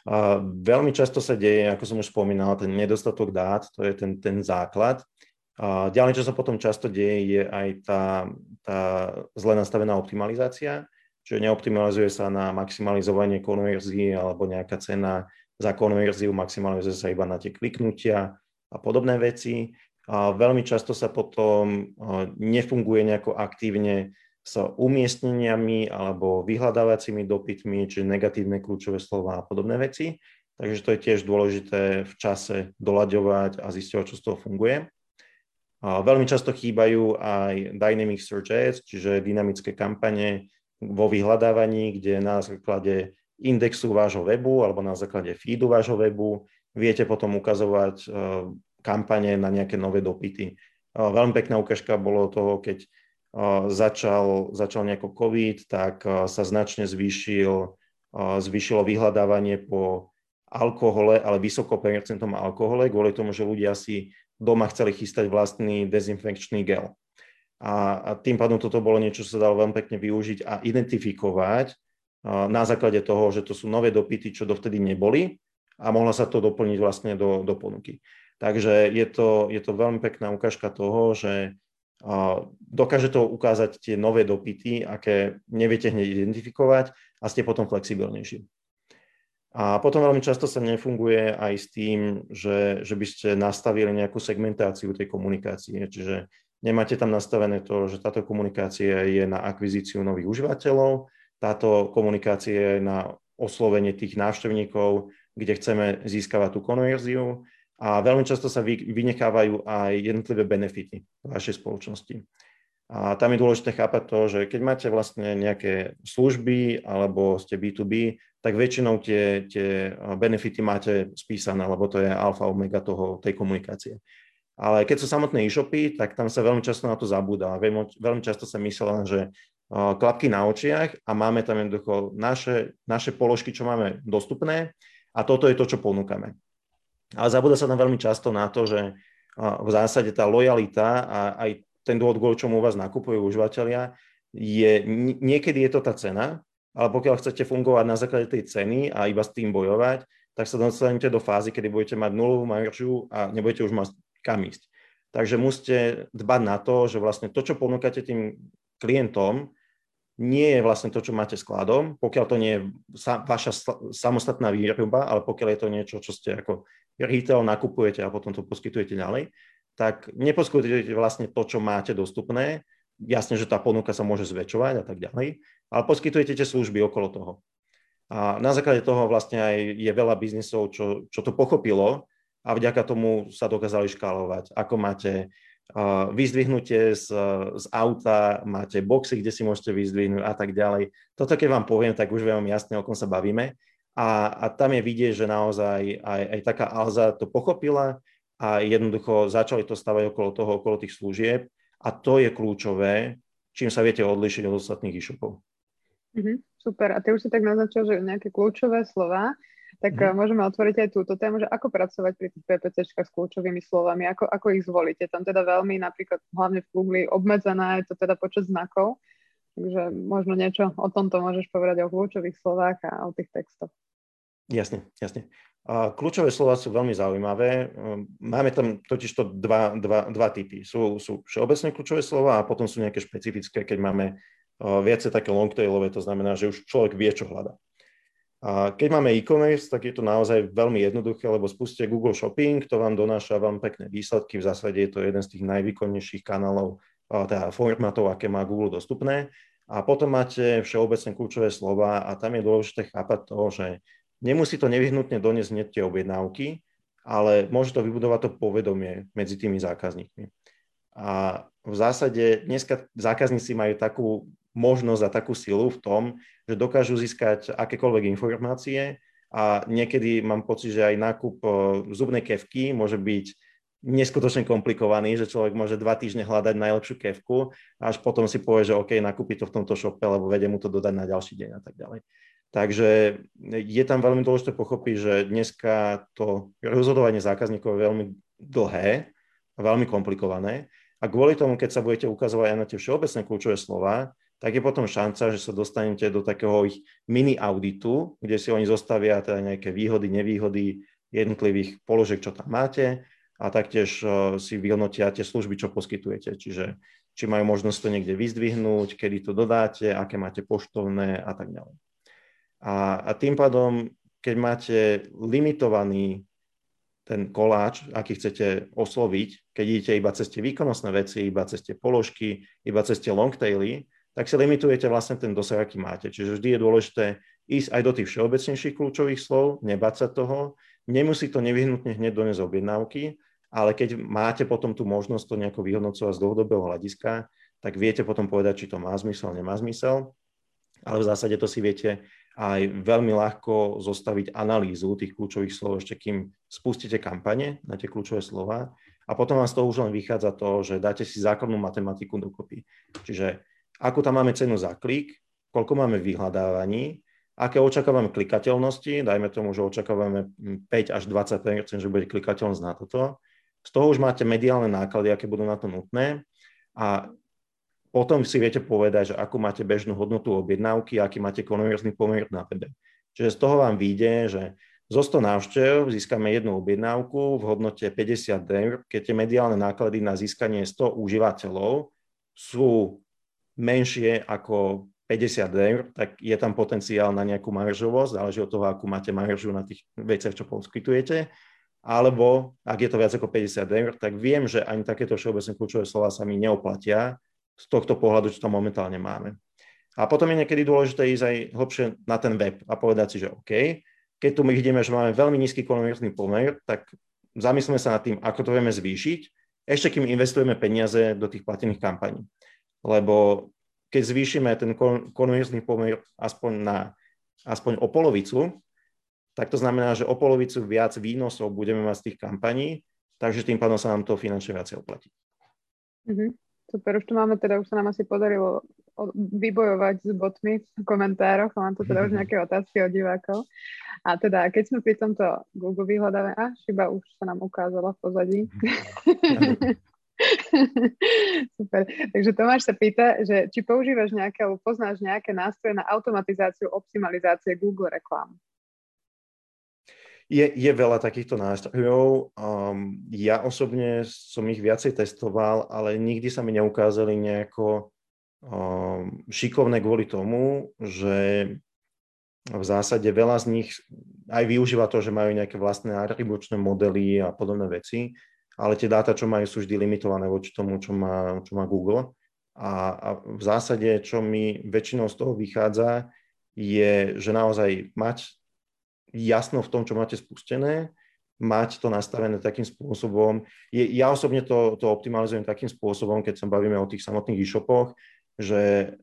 Uh, veľmi často sa deje, ako som už spomínal, ten nedostatok dát, to je ten, ten základ. A ďalej, čo sa potom často deje, je aj tá, tá zle nastavená optimalizácia, čiže neoptimalizuje sa na maximalizovanie konverzií alebo nejaká cena za konverziu, maximalizuje sa iba na tie kliknutia a podobné veci. A veľmi často sa potom nefunguje nejako aktívne s umiestneniami alebo vyhľadávacími dopytmi, čiže negatívne kľúčové slova a podobné veci. Takže to je tiež dôležité v čase doľaďovať a zistiovať, čo z toho funguje. A veľmi často chýbajú aj Dynamic Search Ads, čiže dynamické kampane vo vyhľadávaní, kde na základe indexu vášho webu alebo na základe feedu vášho webu viete potom ukazovať e, kampane na nejaké nové dopity. Veľmi pekná ukážka bolo toho, keď e, začal, začal nejako COVID, tak sa značne zvýšil, zvýšilo vyhľadávanie po alkohole, ale vysokopercentom alkohole, kvôli tomu, že ľudia si doma chceli chystať vlastný dezinfekčný gel. A, a tým pádom toto bolo niečo, čo sa dalo veľmi pekne využiť a identifikovať na základe toho, že to sú nové dopity, čo dovtedy neboli a mohla sa to doplniť vlastne do, do ponuky. Takže je to, je to veľmi pekná ukážka toho, že dokáže to ukázať tie nové dopity, aké neviete hneď identifikovať a ste potom flexibilnejší. A potom veľmi často sa nefunguje aj s tým, že, že by ste nastavili nejakú segmentáciu tej komunikácie. Čiže nemáte tam nastavené to, že táto komunikácia je na akvizíciu nových užívateľov, táto komunikácia je na oslovenie tých návštevníkov, kde chceme získavať tú konverziu a veľmi často sa vy, vynechávajú aj jednotlivé benefity vašej spoločnosti. A tam je dôležité chápať to, že keď máte vlastne nejaké služby alebo ste B2B, tak väčšinou tie, tie benefity máte spísané, lebo to je alfa omega toho, tej komunikácie. Ale keď sú samotné e-shopy, tak tam sa veľmi často na to zabúda. Veľmi, veľmi často sa myslí že klapky na očiach a máme tam jednoducho naše, naše položky, čo máme dostupné a toto je to, čo ponúkame. Ale zabúda sa tam veľmi často na to, že v zásade tá lojalita a aj ten dôvod, kvôli čomu u vás nakupujú užívateľia, je, niekedy je to tá cena, ale pokiaľ chcete fungovať na základe tej ceny a iba s tým bojovať, tak sa dostanete do fázy, kedy budete mať nulovú maržu a nebudete už mať kam ísť. Takže musíte dbať na to, že vlastne to, čo ponúkate tým klientom, nie je vlastne to, čo máte skladom, pokiaľ to nie je sa, vaša samostatná výroba, ale pokiaľ je to niečo, čo ste ako retail nakupujete a potom to poskytujete ďalej, tak neposkytujete vlastne to, čo máte dostupné. Jasne, že tá ponuka sa môže zväčšovať a tak ďalej, ale poskytujete tie služby okolo toho. A na základe toho vlastne aj je veľa biznisov, čo, čo to pochopilo a vďaka tomu sa dokázali škálovať. Ako máte uh, vyzdvihnutie z, z auta, máte boxy, kde si môžete vyzdvihnúť a tak ďalej. Toto keď vám poviem, tak už vám jasne, o kom sa bavíme. A, a tam je vidieť, že naozaj aj, aj taká Alza to pochopila a jednoducho začali to stavať okolo toho, okolo tých služieb a to je kľúčové, čím sa viete odlišiť od ostatných e-shopov. Mm-hmm, super. A ty už si tak naznačil, že nejaké kľúčové slova, tak mm-hmm. môžeme otvoriť aj túto tému, že ako pracovať pri tých PPCčkách s kľúčovými slovami, ako, ako ich zvolíte. Tam teda veľmi napríklad hlavne v Google obmedzená je to teda počet znakov, takže možno niečo o tomto môžeš povedať o kľúčových slovách a o tých textoch. Jasne, jasne. A kľúčové slova sú veľmi zaujímavé. Ehm, máme tam totiž to dva, dva, dva typy. Sú, sú všeobecné kľúčové slova a potom sú nejaké špecifické, keď máme viacej také longtailové, to znamená, že už človek vie, čo hľada. A keď máme e-commerce, tak je to naozaj veľmi jednoduché, lebo spustíte Google Shopping, to vám donáša vám pekné výsledky, v zásade je to jeden z tých najvýkonnejších kanálov, teda formátov, aké má Google dostupné. A potom máte všeobecné kľúčové slova a tam je dôležité chápať to, že Nemusí to nevyhnutne doniesť hneď tie objednávky, ale môže to vybudovať to povedomie medzi tými zákazníkmi. A v zásade dneska zákazníci majú takú možnosť a takú silu v tom, že dokážu získať akékoľvek informácie a niekedy mám pocit, že aj nákup e, zubnej kevky môže byť neskutočne komplikovaný, že človek môže dva týždne hľadať najlepšiu kevku a až potom si povie, že OK, nakúpi to v tomto shope, lebo vedie mu to dodať na ďalší deň a tak ďalej. Takže je tam veľmi dôležité pochopiť, že dneska to rozhodovanie zákazníkov je veľmi dlhé a veľmi komplikované. A kvôli tomu, keď sa budete ukazovať aj na tie všeobecné kľúčové slova, tak je potom šanca, že sa dostanete do takého ich mini auditu, kde si oni zostavia teda nejaké výhody, nevýhody jednotlivých položiek, čo tam máte a taktiež uh, si vyhodnotia tie služby, čo poskytujete. Čiže či majú možnosť to niekde vyzdvihnúť, kedy to dodáte, aké máte poštovné a tak ďalej. A, a tým pádom, keď máte limitovaný ten koláč, aký chcete osloviť, keď idete iba cez tie výkonnostné veci, iba cez tie položky, iba cez tie longtaily, tak si limitujete vlastne ten dosah, aký máte. Čiže vždy je dôležité ísť aj do tých všeobecnejších kľúčových slov, nebať sa toho. Nemusí to nevyhnutne hneď doniesť objednávky, ale keď máte potom tú možnosť to nejako vyhodnocovať z dlhodobého hľadiska, tak viete potom povedať, či to má zmysel, nemá zmysel. Ale v zásade to si viete aj veľmi ľahko zostaviť analýzu tých kľúčových slov, ešte kým spustíte kampane na tie kľúčové slova a potom vám z toho už len vychádza to, že dáte si základnú matematiku dokopy. Čiže akú tam máme cenu za klik, koľko máme vyhľadávaní, aké očakávame klikateľnosti, dajme tomu, že očakávame 5 až 20% že bude klikateľnosť na toto. Z toho už máte mediálne náklady, aké budú na to nutné a potom si viete povedať, že akú máte bežnú hodnotu objednávky, aký máte konverzný pomer na webe. Čiže z toho vám vyjde, že zo 100 návštev získame jednu objednávku v hodnote 50 eur, keď tie mediálne náklady na získanie 100 užívateľov sú menšie ako 50 eur, tak je tam potenciál na nejakú maržovosť, záleží od toho, akú máte maržu na tých veciach, čo poskytujete. Alebo ak je to viac ako 50 eur, tak viem, že ani takéto všeobecné kľúčové slova sa mi neoplatia, z tohto pohľadu, čo tam momentálne máme. A potom je niekedy dôležité ísť aj hlbšie na ten web a povedať si, že OK, keď tu my vidíme, že máme veľmi nízky konvertný pomer, tak zamyslíme sa nad tým, ako to vieme zvýšiť, ešte kým investujeme peniaze do tých platených kampaní. Lebo keď zvýšime ten konvertný pomer aspoň na aspoň o polovicu, tak to znamená, že o polovicu viac výnosov budeme mať z tých kampaní, takže tým pádom sa nám to finančne viacej oplatí. Mm-hmm. Super, už to máme teda, už sa nám asi podarilo vybojovať s botmi v komentároch mám tu teda už nejaké otázky od divákov. A teda, keď sme pri tomto Google vyhľadáme, a šiba už sa nám ukázala v pozadí. Super. Takže Tomáš sa pýta, že či používaš nejaké, alebo poznáš nejaké nástroje na automatizáciu optimalizácie Google reklám? Je, je veľa takýchto nástrojov. Um, ja osobne som ich viacej testoval, ale nikdy sa mi neukázali nejako um, šikovné kvôli tomu, že v zásade veľa z nich aj využíva to, že majú nejaké vlastné atribučné modely a podobné veci, ale tie dáta, čo majú, sú vždy limitované voči tomu, čo má, čo má Google. A, a v zásade, čo mi väčšinou z toho vychádza, je, že naozaj mať jasno v tom, čo máte spustené, mať to nastavené takým spôsobom. Je, ja osobne to, to optimalizujem takým spôsobom, keď sa bavíme o tých samotných e-shopoch, že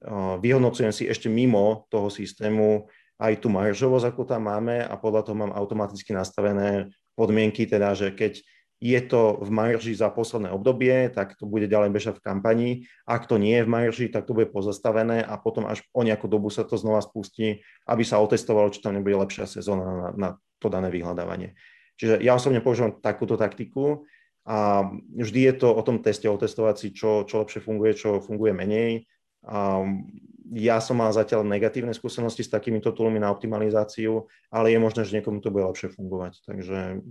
vyhodnocujem si ešte mimo toho systému aj tú maržovosť, ako tam máme a podľa toho mám automaticky nastavené podmienky, teda, že keď je to v marži za posledné obdobie, tak to bude ďalej bežať v kampani. Ak to nie je v marži, tak to bude pozastavené a potom až o nejakú dobu sa to znova spustí, aby sa otestovalo, či tam nebude lepšia sezóna na, na to dané vyhľadávanie. Čiže ja osobne používam takúto taktiku a vždy je to o tom teste, otestovať si, čo, čo lepšie funguje, čo funguje menej. A ja som mal zatiaľ negatívne skúsenosti s takýmito toolmi na optimalizáciu, ale je možné, že niekomu to bude lepšie fungovať. Takže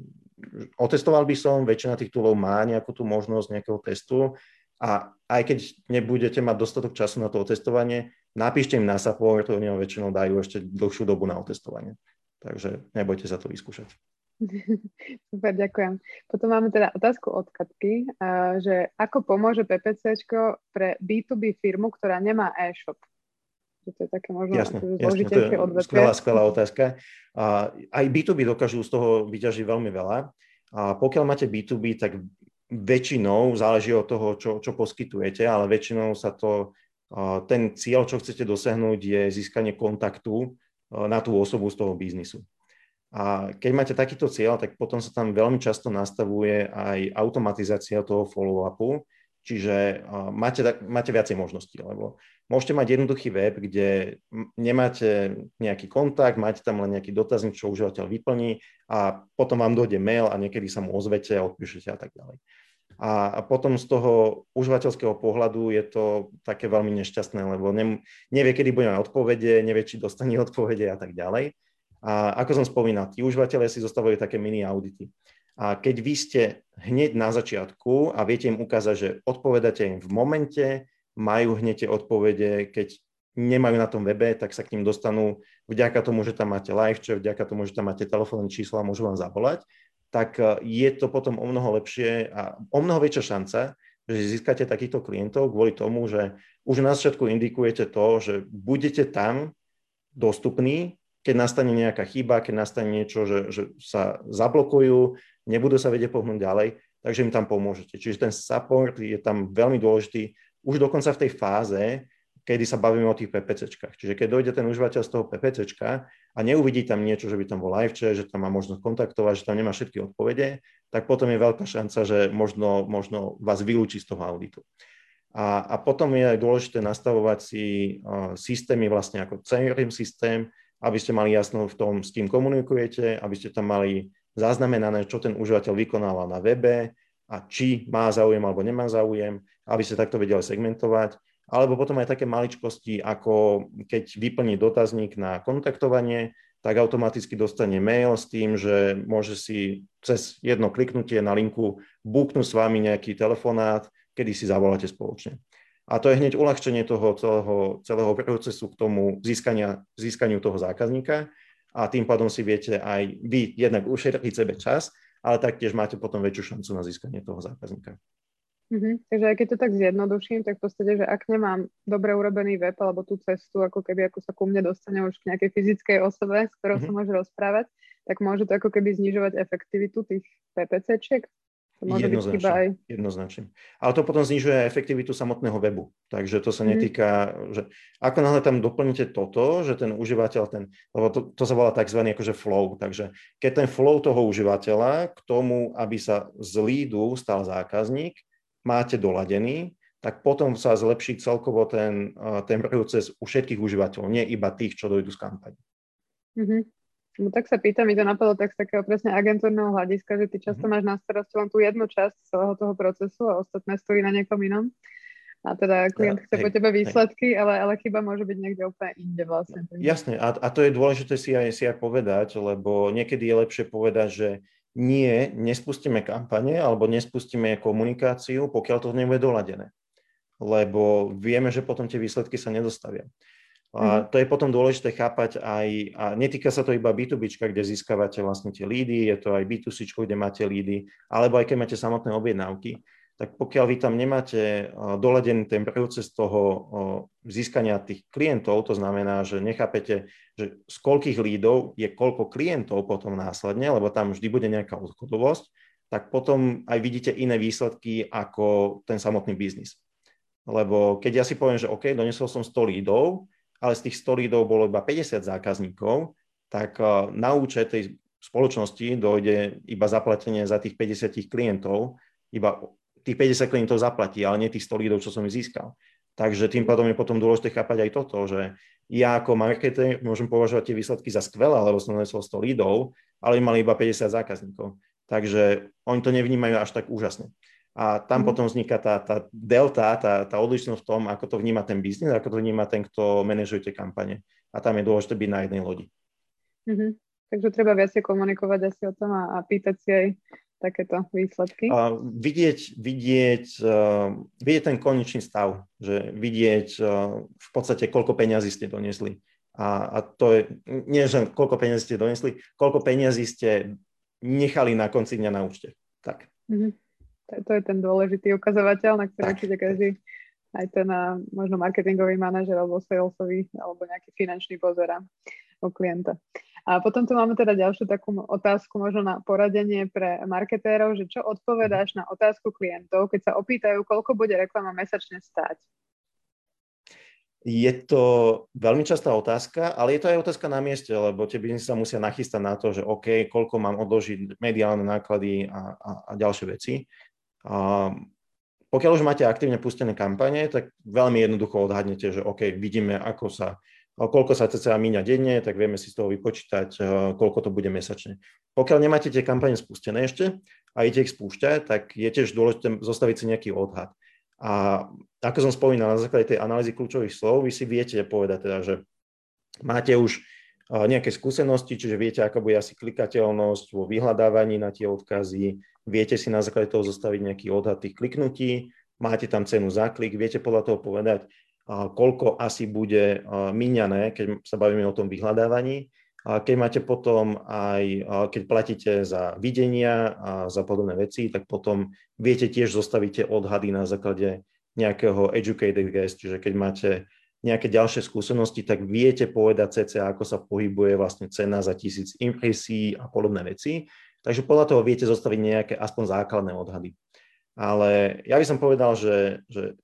otestoval by som, väčšina tých toolov má nejakú tú možnosť nejakého testu a aj keď nebudete mať dostatok času na to otestovanie, napíšte im na support, oni vám väčšinou dajú ešte dlhšiu dobu na otestovanie. Takže nebojte sa to vyskúšať. Super, ďakujem. Potom máme teda otázku od Katky, že ako pomôže PPC pre B2B firmu, ktorá nemá e-shop? To je také možno jasne, zložitejšie odvetvie. Skvelá, skvelá otázka. A aj B2B dokážu z toho vyťažiť veľmi veľa. A pokiaľ máte B2B, tak väčšinou, záleží od toho, čo, čo poskytujete, ale väčšinou sa to, ten cieľ, čo chcete dosiahnuť, je získanie kontaktu na tú osobu z toho biznisu. A keď máte takýto cieľ, tak potom sa tam veľmi často nastavuje aj automatizácia toho follow-upu, čiže máte, máte viacej možností, lebo môžete mať jednoduchý web, kde nemáte nejaký kontakt, máte tam len nejaký dotazník, čo užívateľ vyplní a potom vám dojde mail a niekedy sa mu ozvete a odpíšete a tak ďalej. A, potom z toho užívateľského pohľadu je to také veľmi nešťastné, lebo ne, nevie, kedy bude mať odpovede, nevie, či dostane odpovede a tak ďalej. A ako som spomínal, tí užívateľe si zostávajú také mini audity. A keď vy ste hneď na začiatku a viete im ukázať, že odpovedáte im v momente, majú hneď tie odpovede, keď nemajú na tom webe, tak sa k ním dostanú vďaka tomu, že tam máte live chat, vďaka tomu, že tam máte telefónne čísla a môžu vám zavolať, tak e, je to potom o mnoho lepšie a o mnoho väčšia šanca, že získate takýchto klientov kvôli tomu, že už na začiatku indikujete to, že budete tam dostupní, keď nastane nejaká chyba, keď nastane niečo, že, že sa zablokujú, nebudú sa vedieť pohnúť ďalej, takže im tam pomôžete. Čiže ten support je tam veľmi dôležitý už dokonca v tej fáze, kedy sa bavíme o tých PPCčkách. Čiže keď dojde ten užívateľ z toho PPCčka a neuvidí tam niečo, že by tam bol live že tam má možnosť kontaktovať, že tam nemá všetky odpovede, tak potom je veľká šanca, že možno, možno vás vylúči z toho auditu. A, a potom je aj dôležité nastavovať si uh, systémy vlastne ako CRM systém, aby ste mali jasno v tom, s kým komunikujete, aby ste tam mali zaznamenané, čo ten užívateľ vykonáva na webe a či má záujem alebo nemá záujem, aby ste takto vedeli segmentovať. Alebo potom aj také maličkosti, ako keď vyplní dotazník na kontaktovanie, tak automaticky dostane mail s tým, že môže si cez jedno kliknutie na linku búknuť s vami nejaký telefonát, kedy si zavoláte spoločne. A to je hneď uľahčenie toho celého, celého procesu k tomu získania, získaniu toho zákazníka a tým pádom si viete aj vy jednak ušetriť sebe čas, ale taktiež máte potom väčšiu šancu na získanie toho zákazníka. Mm-hmm. Takže aj keď to tak zjednoduším, tak v podstate, že ak nemám dobre urobený web alebo tú cestu, ako keby ako sa ku mne dostane už k nejakej fyzickej osobe, s ktorou mm-hmm. sa môže rozprávať, tak môže to ako keby znižovať efektivitu tých PPCčiek? Jednoznačne, aj... jednoznačne. Ale to potom znižuje efektivitu samotného webu. Takže to sa mhm. netýka, mm. že ako náhle tam doplníte toto, že ten užívateľ, ten, lebo to, to sa volá tzv. akože flow. Takže keď ten flow toho užívateľa k tomu, aby sa z lídu stal zákazník, máte doladený, tak potom sa zlepší celkovo ten, ten proces u všetkých užívateľov, nie iba tých, čo dojdú z kampane. Mm-hmm. No tak sa pýtam, mi to napadlo tak z takého presne agentúrneho hľadiska, že ty často mm-hmm. máš na starosti len tú jednu časť celého toho procesu a ostatné stojí na niekom inom. A teda klient chce hej, po tebe výsledky, ale, ale chyba môže byť niekde úplne inde vlastne. Jasne, a, a to je dôležité si aj, si aj povedať, lebo niekedy je lepšie povedať, že nie, nespustíme kampane alebo nespustíme komunikáciu, pokiaľ to nebude doladené. Lebo vieme, že potom tie výsledky sa nedostavia. A mhm. to je potom dôležité chápať aj, a netýka sa to iba B2B, kde získavate vlastne tie lídy, je to aj B2C, kde máte lídy, alebo aj keď máte samotné objednávky, tak pokiaľ vy tam nemáte doladený ten proces toho získania tých klientov, to znamená, že nechápete, že z koľkých lídov je koľko klientov potom následne, lebo tam vždy bude nejaká odchodovosť, tak potom aj vidíte iné výsledky ako ten samotný biznis. Lebo keď ja si poviem, že OK, donesol som 100 lídov, ale z tých 100 lídov bolo iba 50 zákazníkov, tak eh, na účet tej spoločnosti dojde iba zaplatenie za tých 50 klientov, iba tých 50 klientov zaplatí, ale nie tých 100 lídov, čo som získal. Takže tým pádom je potom dôležité chápať aj toto, že ja ako marketer môžem považovať tie výsledky za skvelé, lebo som donesol 100 lídov, ale mali iba 50 zákazníkov. Takže oni to nevnímajú až tak úžasne. A tam mm. potom vzniká tá, tá delta, tá, tá odlišnosť v tom, ako to vníma ten biznis, ako to vníma ten, kto manažuje tie kampane. A tam je dôležité byť na jednej lodi. Mm-hmm. Takže treba viacej komunikovať asi o tom a, a pýtať si aj takéto výsledky? Uh, vidieť, vidieť, uh, vidieť ten konečný stav, že vidieť uh, v podstate, koľko peňazí ste donesli. A, a to je, nie že koľko peňazí ste donesli, koľko peňazí ste nechali na konci dňa na účte. Tak. Mm-hmm. To, to je ten dôležitý ukazovateľ, na ktorý určite každý, aj ten možno marketingový manažer alebo salesový alebo nejaký finančný pozera u klienta. A potom tu máme teda ďalšiu takú otázku možno na poradenie pre marketérov, že čo odpovedáš na otázku klientov, keď sa opýtajú, koľko bude reklama mesačne stáť? Je to veľmi častá otázka, ale je to aj otázka na mieste, lebo tie biznisy sa musia nachystať na to, že OK, koľko mám odložiť mediálne náklady a, a, a ďalšie veci. Pokiaľ už máte aktívne pustené kampane, tak veľmi jednoducho odhadnete, že OK, vidíme, ako sa, koľko sa cca míňa denne, tak vieme si z toho vypočítať, e, koľko to bude mesačne. Pokiaľ nemáte tie kampane spustené ešte a idete ich spúšťať, tak je tiež dôležité zostaviť si nejaký odhad. A ako som spomínal, na základe tej analýzy kľúčových slov, vy si viete povedať teda, že máte už nejaké skúsenosti, čiže viete, aká bude asi klikateľnosť vo vyhľadávaní na tie odkazy, viete si na základe toho zostaviť nejaký odhad tých kliknutí, máte tam cenu za klik, viete podľa toho povedať, koľko asi bude míňané, keď sa bavíme o tom vyhľadávaní. Keď máte potom aj, keď platíte za videnia a za podobné veci, tak potom viete tiež zostaviť odhady na základe nejakého educated guess, čiže keď máte nejaké ďalšie skúsenosti, tak viete povedať cca, ako sa pohybuje vlastne cena za tisíc impresí a podobné veci. Takže podľa toho viete zostaviť nejaké aspoň základné odhady. Ale ja by som povedal, že, že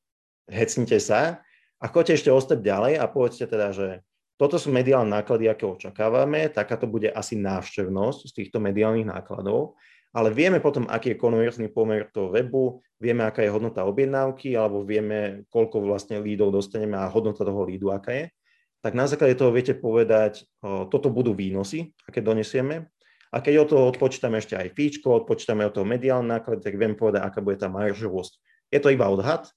hecnite sa a choďte ešte o step ďalej a povedzte teda, že toto sú mediálne náklady, aké očakávame, taká to bude asi návštevnosť z týchto mediálnych nákladov ale vieme potom, aký je konverzný pomer toho webu, vieme, aká je hodnota objednávky, alebo vieme, koľko vlastne lídov dostaneme a hodnota toho lídu, aká je, tak na základe toho viete povedať, toto budú výnosy, aké donesieme. A keď od toho odpočítame ešte aj fíčko, odpočítame od toho mediálne náklady, tak viem povedať, aká bude tá maržovosť. Je to iba odhad,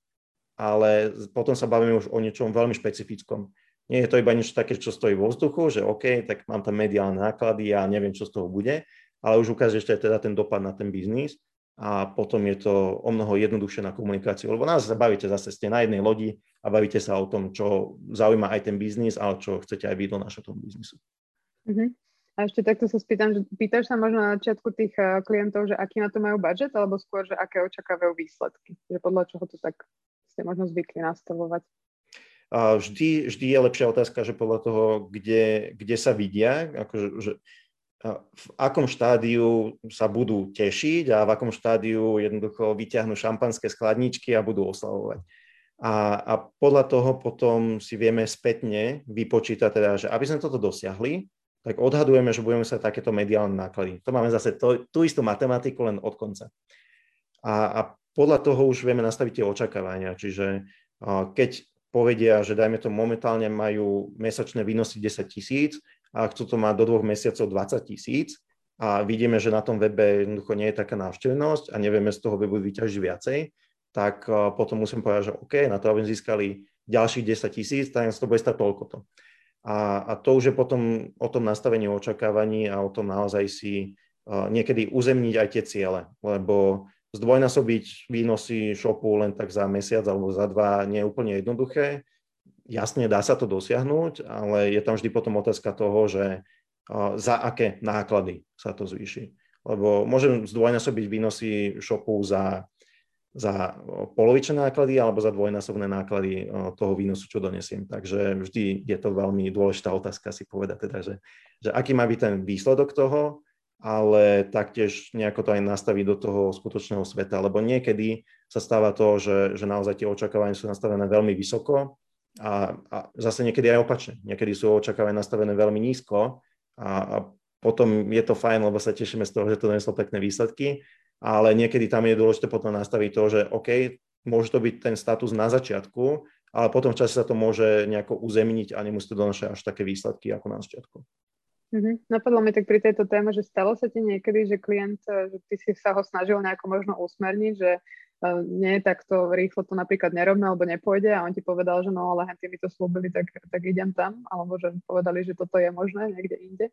ale potom sa bavíme už o niečom veľmi špecifickom. Nie je to iba niečo také, čo stojí vo vzduchu, že OK, tak mám tam mediálne náklady a neviem, čo z toho bude, ale už ukáže ešte teda ten dopad na ten biznis a potom je to o mnoho jednoduchšie na komunikáciu, lebo nás bavíte zase, ste na jednej lodi a bavíte sa o tom, čo zaujíma aj ten biznis, ale čo chcete aj vy donášať tomu biznisu. Uh-huh. A ešte takto sa spýtam, že pýtaš sa možno na začiatku tých uh, klientov, že aký na to majú budget, alebo skôr, že aké očakávajú výsledky? Že podľa čoho to tak ste možno zvykli nastavovať? Uh, vždy, vždy je lepšia otázka, že podľa toho, kde, kde sa vidia, akože, že v akom štádiu sa budú tešiť a v akom štádiu jednoducho vyťahnú šampanské skladničky a budú oslavovať. A, a podľa toho potom si vieme spätne vypočítať, teda, že aby sme toto dosiahli, tak odhadujeme, že budeme sa takéto mediálne náklady. To máme zase to, tú istú matematiku len od konca. A, a podľa toho už vieme nastaviť tie očakávania. Čiže keď povedia, že dajme to momentálne majú mesačné výnosy 10 tisíc a chcú to mať do dvoch mesiacov 20 tisíc a vidíme, že na tom webe jednoducho nie je taká návštevnosť a nevieme z toho webu vyťažiť viacej, tak potom musím povedať, že OK, na to, aby získali ďalších 10 tisíc, tak to bude stať toľko to. A, a to už je potom o tom nastavení očakávaní a o tom naozaj si uh, niekedy uzemniť aj tie ciele, lebo zdvojnásobiť výnosy shopu len tak za mesiac alebo za dva nie je úplne jednoduché. Jasne, dá sa to dosiahnuť, ale je tam vždy potom otázka toho, že uh, za aké náklady sa to zvýši. Lebo môžem zdvojnásobiť výnosy shopu za za polovičné náklady alebo za dvojnásobné náklady toho výnosu, čo donesiem. Takže vždy je to veľmi dôležitá otázka si povedať, teda, že, že aký má byť ten výsledok toho, ale taktiež nejako to aj nastaviť do toho skutočného sveta, lebo niekedy sa stáva to, že, že naozaj tie očakávania sú nastavené veľmi vysoko a, a zase niekedy aj opačne. Niekedy sú očakávania nastavené veľmi nízko a, a potom je to fajn, lebo sa tešíme z toho, že to doneslo pekné výsledky, ale niekedy tam je dôležité potom nastaviť to, že OK, môže to byť ten status na začiatku, ale potom v čase sa to môže nejako uzemniť a nemusí to donášať až také výsledky ako na začiatku. Mm-hmm. Napadlo mi tak pri tejto téme, že stalo sa ti niekedy, že klient, že ty si sa ho snažil nejako možno usmerniť, že nie je takto rýchlo to napríklad nerobné alebo nepôjde a on ti povedal, že no ale ty mi to slúbili, tak, tak idem tam, alebo že povedali, že toto je možné niekde inde.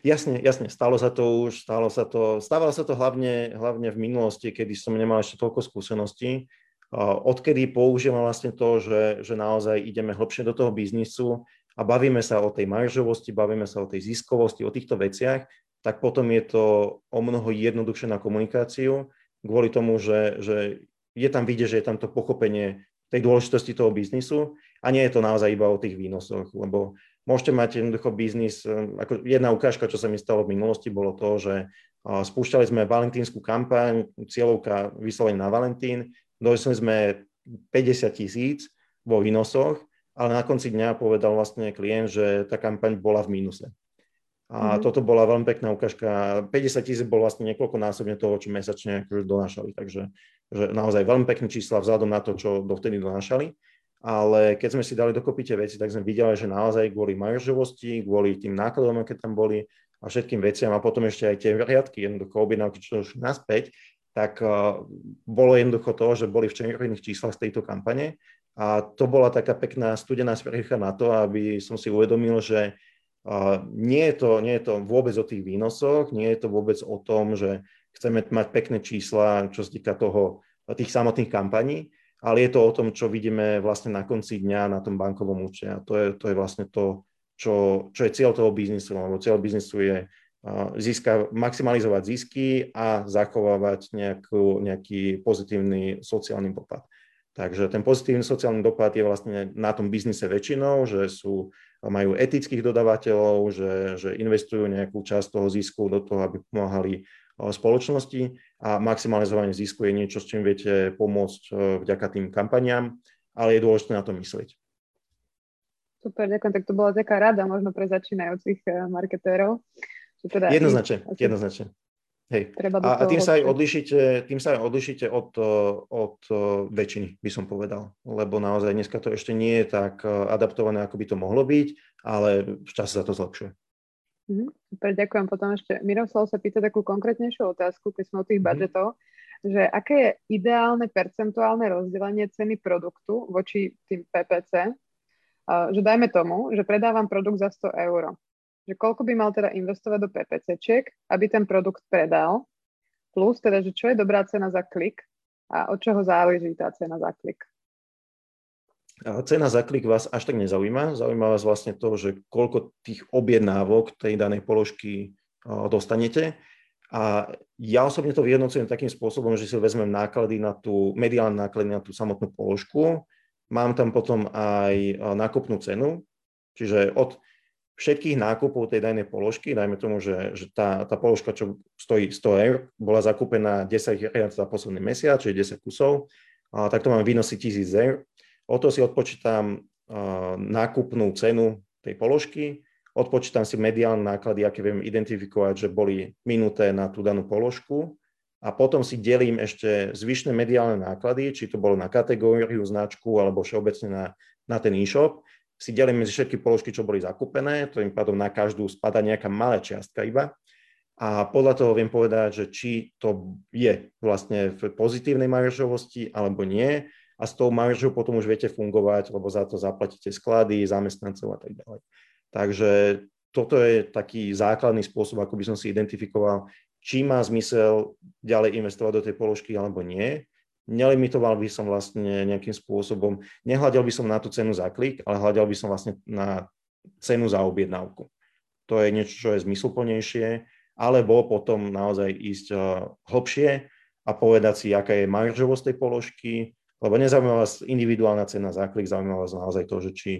Jasne, jasne, stalo sa to už, stalo sa to, stávalo sa to hlavne, hlavne v minulosti, kedy som nemal ešte toľko skúseností. Odkedy používam vlastne to, že, že naozaj ideme hlbšie do toho biznisu a bavíme sa o tej maržovosti, bavíme sa o tej ziskovosti, o týchto veciach, tak potom je to o mnoho jednoduchšie na komunikáciu, kvôli tomu, že, že je tam vidieť, že je tam to pochopenie tej dôležitosti toho biznisu a nie je to naozaj iba o tých výnosoch, lebo môžete mať jednoducho biznis, e, ako jedna ukážka, čo sa mi stalo v minulosti, bolo to, že spúšťali sme valentínsku kampaň, cieľovka vyslovene na Valentín, došli sme 50 tisíc vo výnosoch, ale na konci dňa povedal vlastne klient, že tá kampaň bola v mínuse. A mm-hmm. toto bola veľmi pekná ukážka. 50 tisíc bol vlastne niekoľko násobne toho, čo mesačne akože donášali. Takže že naozaj veľmi pekné čísla vzhľadom na to, čo dovtedy donášali ale keď sme si dali dokopy tie veci, tak sme videli, že naozaj kvôli maržovosti, kvôli tým nákladom, keď tam boli a všetkým veciam a potom ešte aj tie riadky, jednoducho objednávky, čo už naspäť, tak uh, bolo jednoducho to, že boli v červených číslach z tejto kampane a to bola taká pekná studená spriecha na to, aby som si uvedomil, že nie, je to, nie je to vôbec o tých výnosoch, nie je to vôbec o tom, že chceme mať pekné čísla, čo sa týka toho, tých samotných kampaní, ale je to o tom, čo vidíme vlastne na konci dňa na tom bankovom účte. A to je, to je vlastne to, čo, čo je cieľ toho biznisu, lebo cieľ biznisu je získa, maximalizovať zisky a zachovávať nejakú, nejaký pozitívny sociálny dopad. Takže ten pozitívny sociálny dopad je vlastne na tom biznise väčšinou, že sú, majú etických dodávateľov, že, že investujú nejakú časť toho zisku do toho, aby pomáhali spoločnosti a maximalizovanie zisku je niečo, s čím viete pomôcť e, vďaka tým kampaniám, ale je dôležité na to myslieť. Super, ďakujem. Tak to bola taká rada možno pre začínajúcich e, marketérov. Teda jednoznačne, asi, jednoznačne. Hej. A, a tým, sa aj odlišíte, tým sa aj odlišíte od, e, od väčšiny, by som povedal. Lebo naozaj dneska to ešte nie je tak adaptované, ako by to mohlo byť, ale v čase sa to zlepšuje. Mm, super, ďakujem. Potom ešte Miroslav sa pýta takú konkrétnejšiu otázku, keď sme o tých mm. budžetov, že aké je ideálne percentuálne rozdelenie ceny produktu voči tým PPC, uh, že dajme tomu, že predávam produkt za 100 eur. Že koľko by mal teda investovať do PPCčiek, aby ten produkt predal, plus teda, že čo je dobrá cena za klik a od čoho záleží tá cena za klik. Cena za klik vás až tak nezaujíma. Zaujíma vás vlastne to, že koľko tých objednávok tej danej položky dostanete. A ja osobne to vyhodnocujem takým spôsobom, že si vezmem náklady na tú, mediálne náklady na tú samotnú položku. Mám tam potom aj nákupnú cenu, čiže od všetkých nákupov tej dajnej položky, dajme tomu, že, že tá, tá položka, čo stojí 100 eur, bola zakúpená 10 riad za posledný mesiac, čiže 10 kusov, a, tak to mám výnosy 1000 eur. O to si odpočítam a, nákupnú cenu tej položky, odpočítam si mediálne náklady, aké viem identifikovať, že boli minuté na tú danú položku a potom si delím ešte zvyšné mediálne náklady, či to bolo na kategóriu, značku alebo všeobecne na, na ten e-shop si delím medzi všetky položky, čo boli zakúpené, tým pádom na každú spada nejaká malá čiastka iba. A podľa toho viem povedať, že či to je vlastne v pozitívnej maržovosti alebo nie. A s tou maržou potom už viete fungovať, lebo za to zaplatíte sklady, zamestnancov a tak ďalej. Takže toto je taký základný spôsob, ako by som si identifikoval, či má zmysel ďalej investovať do tej položky alebo nie nelimitoval by som vlastne nejakým spôsobom, nehľadal by som na tú cenu za klik, ale hľadal by som vlastne na cenu za objednávku. To je niečo, čo je zmysluplnejšie, alebo potom naozaj ísť uh, hlbšie a povedať si, aká je maržovosť tej položky, lebo nezaujíma vás individuálna cena za klik, zaujíma vás naozaj to, že či,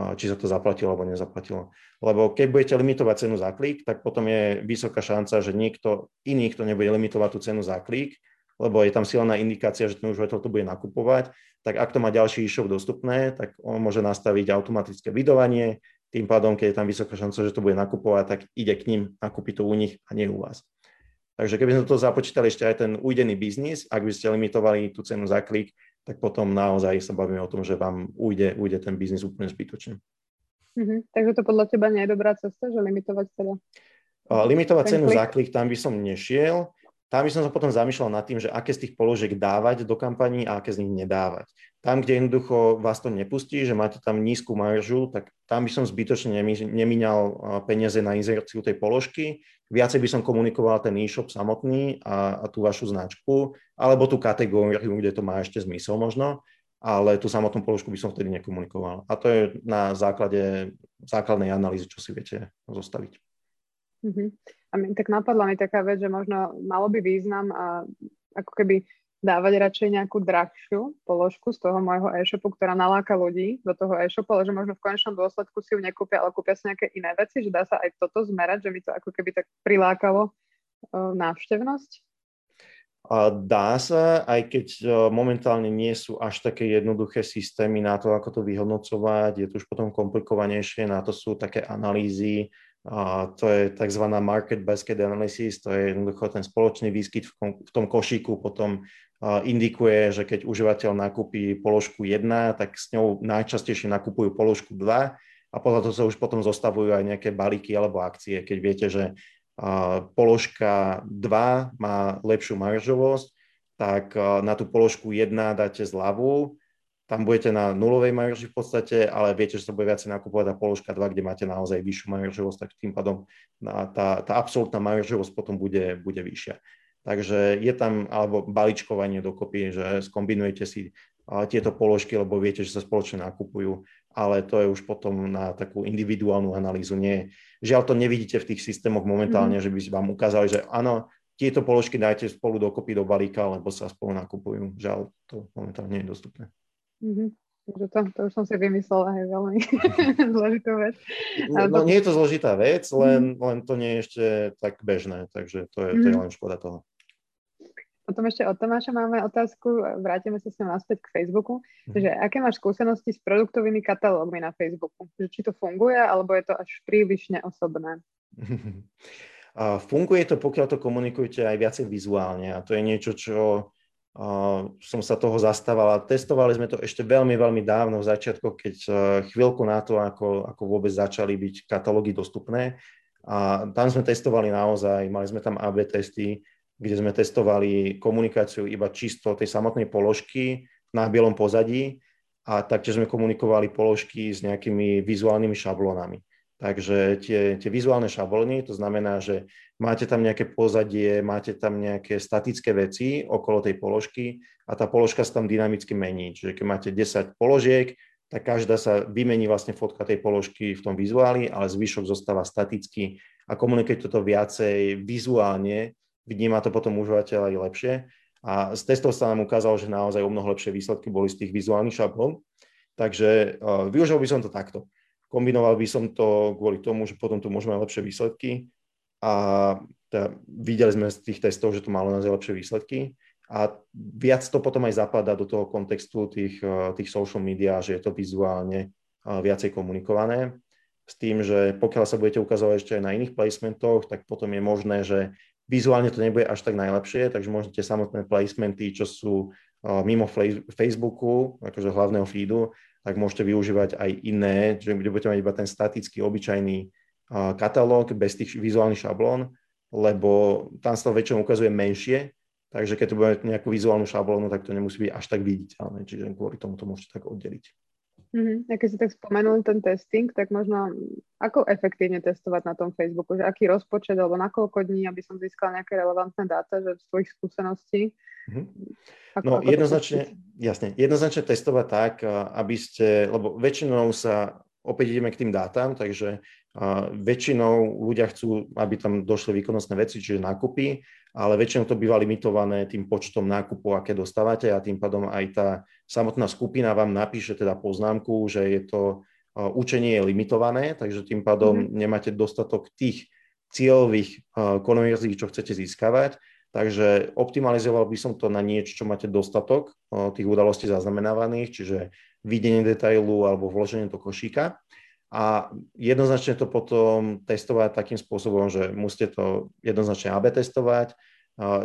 uh, či sa to zaplatilo alebo nezaplatilo. Lebo keď budete limitovať cenu za klik, tak potom je vysoká šanca, že niekto iný, kto nebude limitovať tú cenu za klik, lebo je tam silná indikácia, že ten užívateľ to bude nakupovať, tak ak to má ďalší e-shop dostupné, tak on môže nastaviť automatické vydovanie, tým pádom, keď je tam vysoká šanca, že to bude nakupovať, tak ide k ním, nakúpi to u nich a nie u vás. Takže keby sme to započítali ešte aj ten ujdený biznis, ak by ste limitovali tú cenu za klik, tak potom naozaj sa bavíme o tom, že vám ujde, ujde ten biznis úplne zbytočne. Mm-hmm. Takže to podľa teba nie je dobrá cesta, že limitovať teda? Limitovať cenu klik? za klik, tam by som nešiel tam by som sa potom zamýšľal nad tým, že aké z tých položiek dávať do kampaní a aké z nich nedávať. Tam, kde jednoducho vás to nepustí, že máte tam nízku maržu, tak tam by som zbytočne nemíňal peniaze na inzerciu tej položky. Viacej by som komunikoval ten e-shop samotný a, a tú vašu značku, alebo tú kategóriu, kde to má ešte zmysel možno, ale tú samotnú položku by som vtedy nekomunikoval. A to je na základe základnej analýzy, čo si viete zostaviť. Mm-hmm. A mi, tak napadla mi taká vec, že možno malo by význam a ako keby dávať radšej nejakú drahšiu položku z toho môjho e-shopu, ktorá naláka ľudí do toho e-shopu, ale že možno v konečnom dôsledku si ju nekúpia, ale kúpia si nejaké iné veci, že dá sa aj toto zmerať, že mi to ako keby tak prilákalo uh, návštevnosť? Dá sa, aj keď e, momentálne nie sú až také jednoduché systémy na to, ako to vyhodnocovať, je to už potom komplikovanejšie, na to sú také analýzy, a to je tzv. market basket analysis, to je jednoducho ten spoločný výskyt v, kom, v tom košíku potom indikuje, že keď užívateľ nakúpi položku 1, tak s ňou najčastejšie nakupujú položku 2 a podľa toho sa už potom zostavujú aj nejaké balíky alebo akcie. Keď viete, že položka 2 má lepšiu maržovosť, tak na tú položku 1 dáte zľavu tam budete na nulovej marži v podstate, ale viete, že sa bude viacej nakupovať a položka 2, kde máte naozaj vyššiu maržovosť, tak tým pádom tá, tá absolútna maržovosť potom bude, bude vyššia. Takže je tam, alebo baličkovanie dokopy, že skombinujete si tieto položky, lebo viete, že sa spoločne nakupujú, ale to je už potom na takú individuálnu analýzu. Nie, žiaľ to nevidíte v tých systémoch momentálne, mm. že by si vám ukázali, že áno, tieto položky dajte spolu dokopy do balíka, lebo sa spolu nakupujú. Žiaľ, to momentálne nie je dostupné. Mm-hmm. Takže to, to už som si vymyslela, je veľmi zložitú vec. No, no nie je to zložitá vec, len, mm. len to nie je ešte tak bežné, takže to je, to je mhm. len škoda toho. Potom ešte od Tomáša máme otázku, vrátime sa s ňou naspäť k Facebooku, mm. že aké máš skúsenosti s produktovými katalógmi na Facebooku? Že či to funguje, alebo je to až príliš neosobné? A funguje to, pokiaľ to komunikujete aj viacej vizuálne a to je niečo, čo som sa toho zastával. Testovali sme to ešte veľmi, veľmi dávno v začiatku, keď e, chvíľku na to, ako, ako vôbec začali byť katalógy dostupné. A tam sme testovali naozaj, mali sme tam AB testy, kde sme testovali komunikáciu iba čisto tej samotnej položky na bielom pozadí a taktiež sme komunikovali položky s nejakými vizuálnymi šablónami. Takže tie, tie vizuálne šablóny, to znamená, že máte tam nejaké pozadie, máte tam nejaké statické veci okolo tej položky a tá položka sa tam dynamicky mení. Čiže keď máte 10 položiek, tak každá sa vymení vlastne fotka tej položky v tom vizuáli, ale zvyšok zostáva staticky a komunikuje toto viacej vizuálne, vníma to potom užívateľ aj lepšie. A z testov sa nám ukázalo, že naozaj o mnoho lepšie výsledky boli z tých vizuálnych šablón. Takže uh, využil by som to takto kombinoval by som to kvôli tomu, že potom tu môžeme mať lepšie výsledky. A teda videli sme z tých testov, že to malo naozaj lepšie výsledky. A viac to potom aj zapadá do toho kontextu tých, eh, tých social media, že je to vizuálne eh, viacej komunikované. S tým, že pokiaľ sa budete ukazovať ešte aj na iných placementoch, tak potom je možné, že vizuálne to nebude až tak najlepšie, takže môžete samotné placementy, čo sú eh, mimo Facebooku, akože hlavného feedu, tak môžete využívať aj iné, že budete mať iba ten statický, obyčajný katalóg bez tých vizuálnych šablón, lebo tam sa to väčšinou ukazuje menšie, takže keď tu budete nejakú vizuálnu šablónu, tak to nemusí byť až tak viditeľné, čiže kvôli tomu to môžete tak oddeliť. Mm-hmm. A keď si tak spomenul ten testing, tak možno ako efektívne testovať na tom Facebooku, že aký rozpočet alebo na koľko dní, aby som získal nejaké relevantné dáta, že z tvojich skúseností. Mm-hmm. Ako, no ako jednoznačne, jasne, jednoznačne testovať tak, aby ste, lebo väčšinou sa opäť ideme k tým dátam, takže väčšinou ľudia chcú, aby tam došli výkonnostné veci, čiže nákupy, ale väčšinou to býva limitované tým počtom nákupov, aké dostávate a tým pádom aj tá samotná skupina vám napíše teda poznámku, že je to učenie je limitované, takže tým pádom mm-hmm. nemáte dostatok tých cieľových konverzií, čo chcete získavať. Takže optimalizoval by som to na niečo, čo máte dostatok tých udalostí zaznamenávaných, čiže videnie detailu alebo vloženie do košíka. A jednoznačne to potom testovať takým spôsobom, že musíte to jednoznačne AB testovať,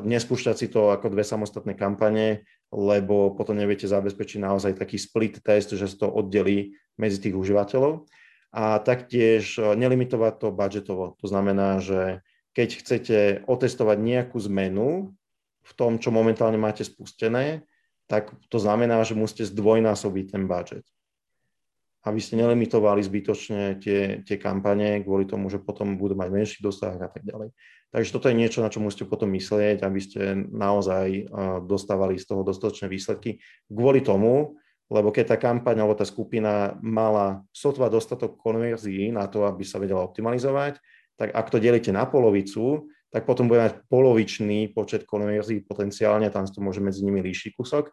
nespúšťať si to ako dve samostatné kampane, lebo potom neviete zabezpečiť naozaj taký split test, že sa to oddelí medzi tých užívateľov. A taktiež e, nelimitovať to budžetovo. To znamená, že keď chcete otestovať nejakú zmenu v tom, čo momentálne máte spustené, tak to znamená, že musíte zdvojnásobiť ten budget aby ste nelimitovali zbytočne tie, tie kampane kvôli tomu, že potom budú mať menší dosah a tak ďalej. Takže toto je niečo, na čo musíte potom myslieť, aby ste naozaj dostávali z toho dostatočné výsledky. Kvôli tomu, lebo keď tá kampaň alebo tá skupina mala sotva dostatok konverzií na to, aby sa vedela optimalizovať, tak ak to delíte na polovicu, tak potom bude mať polovičný počet konverzií potenciálne, tam to môže medzi nimi líšiť kúsok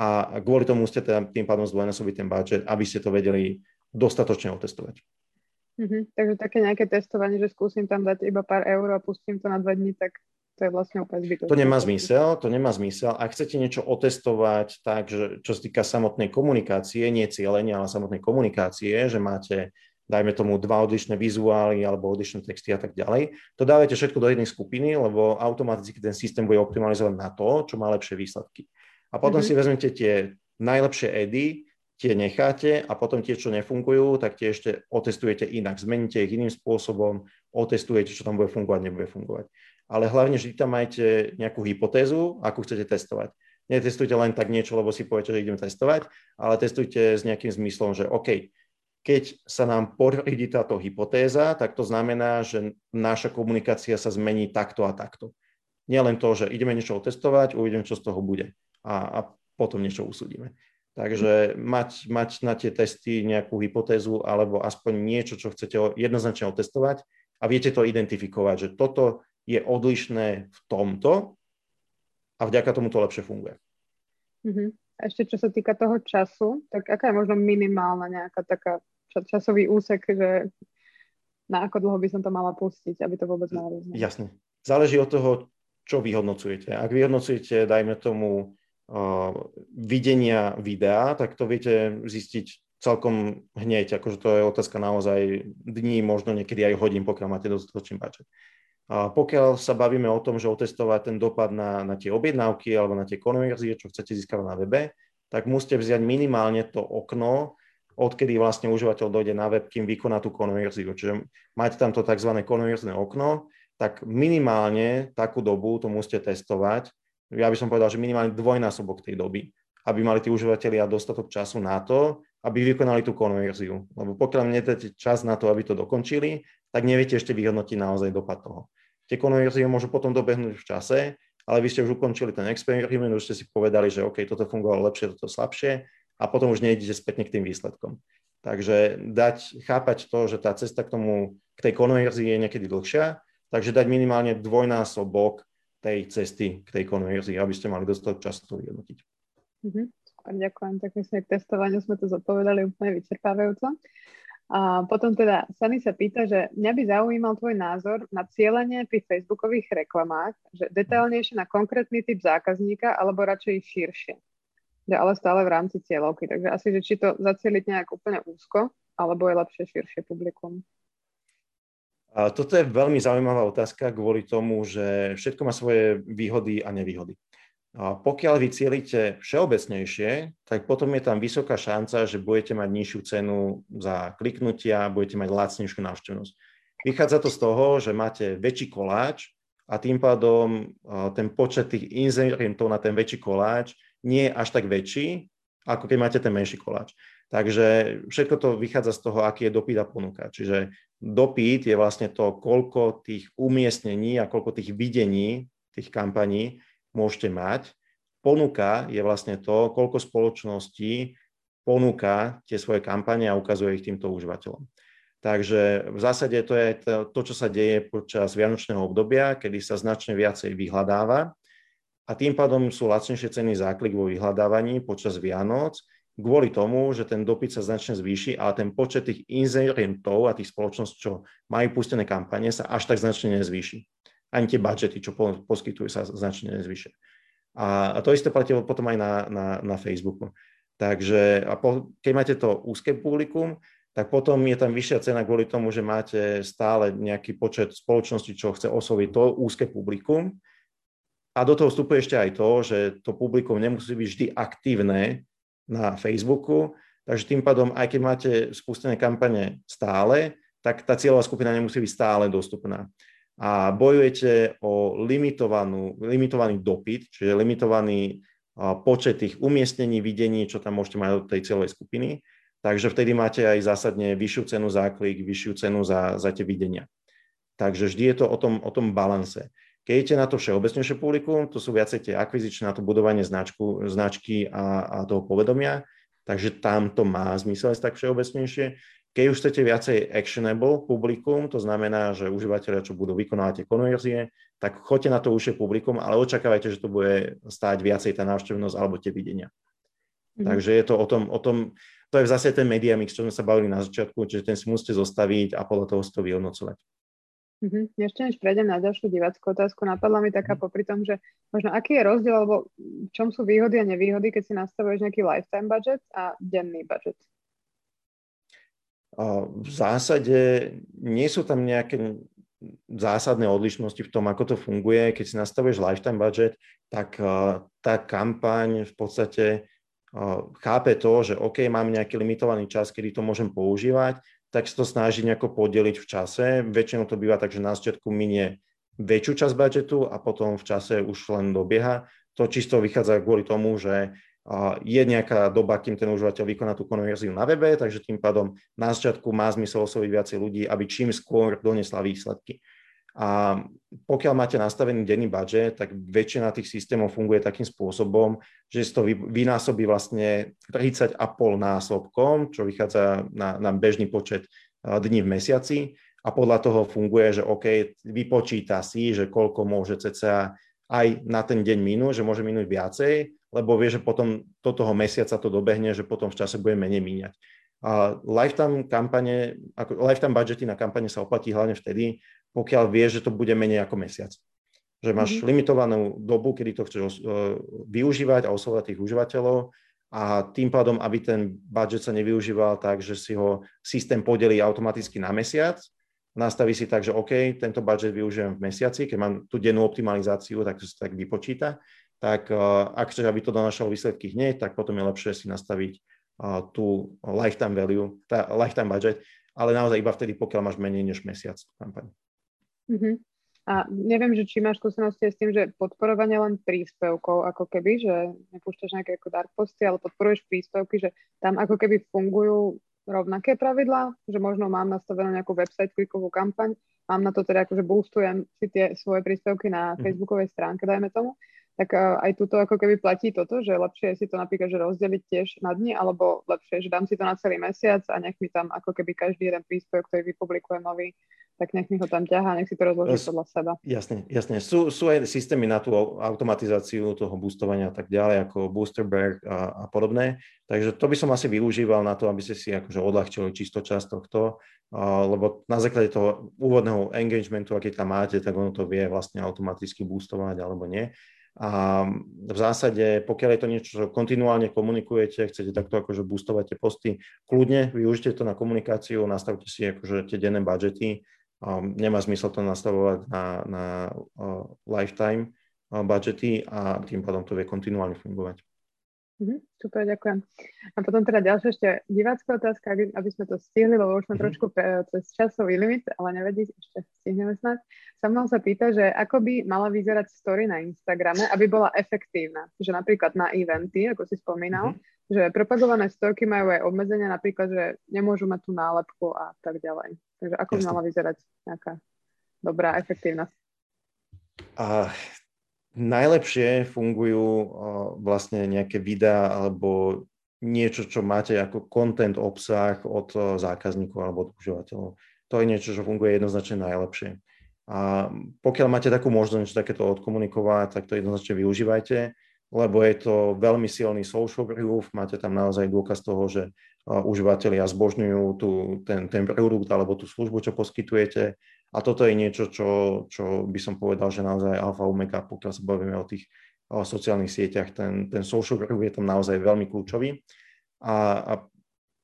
a kvôli tomu musíte teda tým pádom zdvojnásobiť ten budget, aby ste to vedeli dostatočne otestovať. Mm-hmm. Takže také nejaké testovanie, že skúsim tam dať iba pár eur a pustím to na dva dní, tak to je vlastne úplne zbytočné. To nemá zmysel, to nemá zmysel. Ak chcete niečo otestovať tak, že čo sa týka samotnej komunikácie, nie cieľenia, ale samotnej komunikácie, že máte dajme tomu dva odlišné vizuály alebo odlišné texty a tak ďalej. To dávate všetko do jednej skupiny, lebo automaticky ten systém bude optimalizovať na to, čo má lepšie výsledky. A potom mm-hmm. si vezmete tie najlepšie edy, tie necháte a potom tie, čo nefungujú, tak tie ešte otestujete inak. Zmeníte ich iným spôsobom, otestujete, čo tam bude fungovať, nebude fungovať. Ale hlavne vždy tam majte nejakú hypotézu, akú chcete testovať. Netestujte len tak niečo, lebo si poviete, že idem testovať, ale testujte s nejakým zmyslom, že OK, keď sa nám potvrdí táto hypotéza, tak to znamená, že naša komunikácia sa zmení takto a takto. Nie len to, že ideme niečo otestovať, uvidíme, čo z toho bude a, a potom niečo usúdime. Takže mať, mať na tie testy nejakú hypotézu alebo aspoň niečo, čo chcete jednoznačne otestovať a viete to identifikovať, že toto je odlišné v tomto a vďaka tomu to lepšie funguje. Uh-huh. A ešte čo sa týka toho času, tak aká je možno minimálna nejaká taká časový úsek, že na ako dlho by som to mala pustiť, aby to vôbec malo? Jasne. Záleží od toho, čo vyhodnocujete. Ak vyhodnocujete, dajme tomu, videnia videa, tak to viete zistiť celkom hneď, akože to je otázka naozaj dní, možno niekedy aj hodín, pokiaľ máte dostatočný budget. A pokiaľ sa bavíme o tom, že otestovať ten dopad na, na tie objednávky alebo na tie konverzie, čo chcete získať na webe, tak musíte vziať minimálne to okno, odkedy vlastne užívateľ dojde na web, kým vykoná tú konverziu. Čiže máte tam to tzv. konverzné okno, tak minimálne takú dobu to musíte testovať, ja by som povedal, že minimálne dvojnásobok tej doby, aby mali tí užívateľia dostatok času na to, aby vykonali tú konverziu. Lebo pokiaľ nedáte čas na to, aby to dokončili, tak neviete ešte vyhodnotiť naozaj dopad toho. Tie konverzie môžu potom dobehnúť v čase, ale vy ste už ukončili ten experiment, už ste si povedali, že OK, toto fungovalo lepšie, toto slabšie a potom už nejdete spätne k tým výsledkom. Takže dať, chápať to, že tá cesta k tomu, k tej konverzii je niekedy dlhšia, takže dať minimálne dvojnásobok tej cesty k tej konverzii, aby ste mali dostatok času to vyhodnotiť. Mm-hmm. Ďakujem, tak myslím, že k testovaniu sme to zodpovedali úplne vyčerpávajúco. A potom teda Sany sa pýta, že mňa by zaujímal tvoj názor na cieľenie pri facebookových reklamách, že detailnejšie na konkrétny typ zákazníka alebo radšej širšie. Že ale stále v rámci cieľovky. Takže asi, že či to zacieliť nejak úplne úzko, alebo je lepšie širšie publikum. A toto je veľmi zaujímavá otázka kvôli tomu, že všetko má svoje výhody a nevýhody. A pokiaľ vy cielite všeobecnejšie, tak potom je tam vysoká šanca, že budete mať nižšiu cenu za kliknutia, budete mať lacnejšiu návštevnosť. Vychádza to z toho, že máte väčší koláč a tým pádom ten počet tých inzerentov na ten väčší koláč nie je až tak väčší, ako keď máte ten menší koláč. Takže všetko to vychádza z toho, aký je dopyt a ponuka. Čiže dopyt je vlastne to, koľko tých umiestnení a koľko tých videní tých kampaní môžete mať. Ponuka je vlastne to, koľko spoločností ponúka tie svoje kampane a ukazuje ich týmto užívateľom. Takže v zásade to je to, čo sa deje počas vianočného obdobia, kedy sa značne viacej vyhľadáva a tým pádom sú lacnejšie ceny záklik vo vyhľadávaní počas Vianoc, kvôli tomu, že ten dopyt sa značne zvýši, ale ten počet tých inzerentov a tých spoločností, čo majú pustené kampane, sa až tak značne nezvýši ani tie budžety, čo poskytujú, sa značne nezvyšia. A, a to isté platí potom aj na, na, na Facebooku. Takže a po, keď máte to úzke publikum, tak potom je tam vyššia cena kvôli tomu, že máte stále nejaký počet spoločností, čo chce osloviť to úzke publikum. A do toho vstupuje ešte aj to, že to publikum nemusí byť vždy aktívne na Facebooku, takže tým pádom, aj keď máte spustené kampane stále, tak tá cieľová skupina nemusí byť stále dostupná a bojujete o limitovanú, limitovaný dopyt, čiže limitovaný počet tých umiestnení, videní, čo tam môžete mať do tej celej skupiny. Takže vtedy máte aj zásadne vyššiu cenu za klik, vyššiu cenu za, za tie videnia. Takže vždy je to o tom, o tom balanse. Keď idete na to všeobecnejšie publikum, to sú viacej tie akvizičné, na to budovanie značku, značky a, a toho povedomia, takže tam to má zmysel tak všeobecnejšie. Keď už chcete viacej actionable publikum, to znamená, že užívateľia, čo budú vykonávať tie konverzie, tak choďte na to užšie publikum, ale očakávajte, že to bude stáť viacej tá návštevnosť alebo tie videnia. Mm. Takže je to o tom, o tom, to je zase ten media mix, čo sme sa bavili na začiatku, čiže ten si musíte zostaviť a podľa toho si to vyhodnocovať. Mm-hmm. Ešte než prejdem na ďalšiu diváckú otázku, napadla mi taká mm. popri tom, že možno aký je rozdiel, alebo v čom sú výhody a nevýhody, keď si nastavuješ nejaký lifetime budget a denný budget? v zásade nie sú tam nejaké zásadné odlišnosti v tom, ako to funguje. Keď si nastavuješ lifetime budget, tak tá kampaň v podstate chápe to, že OK, mám nejaký limitovaný čas, kedy to môžem používať, tak sa to snaží nejako podeliť v čase. Väčšinou to býva tak, že na začiatku minie väčšiu časť budžetu a potom v čase už len dobieha. To čisto vychádza kvôli tomu, že je nejaká doba, kým ten užívateľ vykoná tú konverziu na webe, takže tým pádom na začiatku má zmysel osloviť viacej ľudí, aby čím skôr donesla výsledky. A pokiaľ máte nastavený denný budget, tak väčšina tých systémov funguje takým spôsobom, že si to vynásobí vlastne 30,5 násobkom, čo vychádza na, na bežný počet dní v mesiaci a podľa toho funguje, že OK, vypočíta si, že koľko môže cca aj na ten deň minúť, že môže minúť viacej lebo vie, že potom do toho mesiaca to dobehne, že potom v čase bude menej míňať. A lifetime kampane, ako lifetime budgety na kampane sa oplatí hlavne vtedy, pokiaľ vie, že to bude menej ako mesiac. Že máš mm-hmm. limitovanú dobu, kedy to chceš uh, využívať a oslovať tých užívateľov a tým pádom, aby ten budget sa nevyužíval tak, že si ho systém podelí automaticky na mesiac, nastaví si tak, že OK, tento budget využijem v mesiaci, keď mám tú dennú optimalizáciu, tak to sa tak vypočíta tak eh, ak chceš, aby to donášalo výsledky hneď, tak potom je lepšie si nastaviť eh, tú lifetime value, tá lifetime budget, ale naozaj iba vtedy, pokiaľ máš menej než mesiac kampaň. Uh-huh. A neviem, že či máš skúsenosti s tým, že podporovanie len príspevkov, ako keby, že nepúšťaš nejaké ako dark posty, ale podporuješ príspevky, že tam ako keby fungujú rovnaké pravidlá, že možno mám nastavenú nejakú website klikovú kampaň, mám na to teda akože boostujem si tie svoje príspevky na uh-huh. facebookovej stránke, dajme tomu, tak aj tuto ako keby platí toto, že lepšie je si to napríklad, že rozdeliť tiež na dni, alebo lepšie, že dám si to na celý mesiac a nech mi tam ako keby každý jeden príspevok, ktorý vypublikujem nový, tak nech mi ho tam ťahá, nech si to rozloží podľa seba. Jasne, jasne. Sú, sú aj systémy na tú automatizáciu toho boostovania a tak ďalej, ako Boosterberg a, a podobné. Takže to by som asi využíval na to, aby ste si akože odľahčili čisto časť tohto, lebo na základe toho úvodného engagementu, aký tam máte, tak ono to vie vlastne automaticky boostovať alebo nie. A v zásade, pokiaľ je to niečo, čo kontinuálne komunikujete, chcete takto akože boostovať tie posty, kľudne využite to na komunikáciu, nastavte si akože tie denné budžety. Um, nemá zmysel to nastavovať na, na uh, lifetime uh, budžety a tým pádom to vie kontinuálne fungovať. Mm-hmm, super, ďakujem. A potom teda ďalšia ešte divácká otázka, aby, aby sme to stihli, lebo už sme mm-hmm. trošku pre, cez časový limit, ale nevedí, ešte stihneme snad. Samuel sa pýta, že ako by mala vyzerať story na Instagrame, aby bola efektívna. Že napríklad na eventy, ako si spomínal, mm-hmm. že propagované storky majú aj obmedzenia, napríklad, že nemôžu mať tú nálepku a tak ďalej. Takže ako Jasne. by mala vyzerať nejaká dobrá efektívnosť? Uh, najlepšie fungujú vlastne nejaké videá alebo niečo, čo máte ako content, obsah od zákazníkov alebo od užívateľov. To je niečo, čo funguje jednoznačne najlepšie. A pokiaľ máte takú možnosť takéto odkomunikovať, tak to jednoznačne využívajte, lebo je to veľmi silný social proof, máte tam naozaj dôkaz toho, že užívateľia zbožňujú tú, ten, ten produkt alebo tú službu, čo poskytujete a toto je niečo, čo, čo by som povedal, že naozaj alfa omega, pokiaľ sa bavíme o tých o sociálnych sieťach, ten, ten social proof je tam naozaj veľmi kľúčový. A, a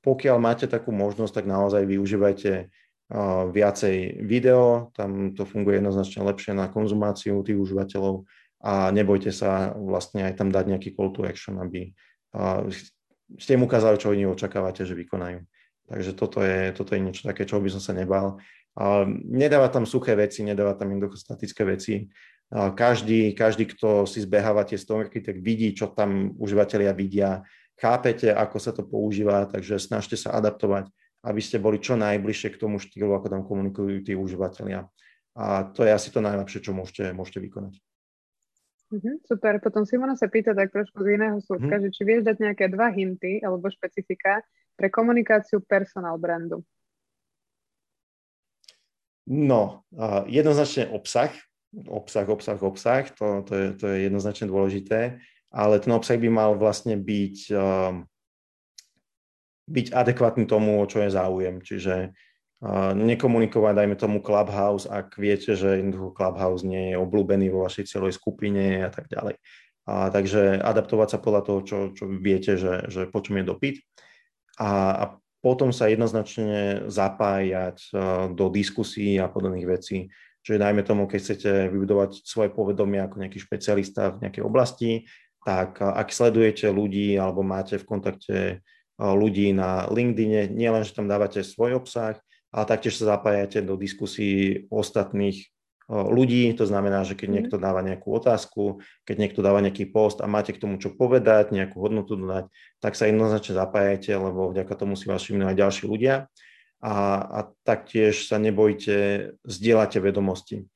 pokiaľ máte takú možnosť, tak naozaj využívajte uh, viacej video, tam to funguje jednoznačne lepšie na konzumáciu tých užívateľov a nebojte sa vlastne aj tam dať nejaký call to action, aby uh, ste im ukázali, čo oni očakávate, že vykonajú. Takže toto je, toto je niečo také, čo by som sa nebal. Nedáva tam suché veci, nedáva tam jednoducho statické veci. Každý, každý, kto si zbeháva tie storky, tak vidí, čo tam užívateľia vidia, chápete, ako sa to používa, takže snažte sa adaptovať, aby ste boli čo najbližšie k tomu štýlu, ako tam komunikujú tí užívateľia. A to je asi to najlepšie, čo môžete, môžete vykonať. Uh-huh, super, potom Simona sa pýta tak trošku z iného súdka, uh-huh. že či vieš dať nejaké dva hinty alebo špecifika pre komunikáciu personal brandu. No, jednoznačne obsah, obsah, obsah, obsah, to, to, je, to je jednoznačne dôležité, ale ten obsah by mal vlastne byť, um, byť adekvátny tomu, o čo je záujem. Čiže nekomunikovať, dajme tomu Clubhouse, ak viete, že Clubhouse nie je obľúbený vo vašej celej skupine a tak ďalej. A, takže adaptovať sa podľa toho, čo, čo viete, že, že po čom je dopyt. A, a potom sa jednoznačne zapájať eh, do diskusí a podobných vecí. Čiže najmä tomu, keď chcete vybudovať svoje povedomie ako nejaký špecialista v nejakej oblasti, tak eh, ak sledujete ľudí alebo máte v kontakte eh, ľudí na LinkedIn, nielen, že tam dávate svoj obsah, ale taktiež sa zapájate do diskusí ostatných ľudí, to znamená, že keď mhm. niekto dáva nejakú otázku, keď niekto dáva nejaký post a máte k tomu čo povedať, nejakú hodnotu dodať, tak sa jednoznačne zapájate, lebo vďaka tomu si vás všimnú aj ďalší ľudia a, a taktiež sa nebojte, zdieľate vedomosti.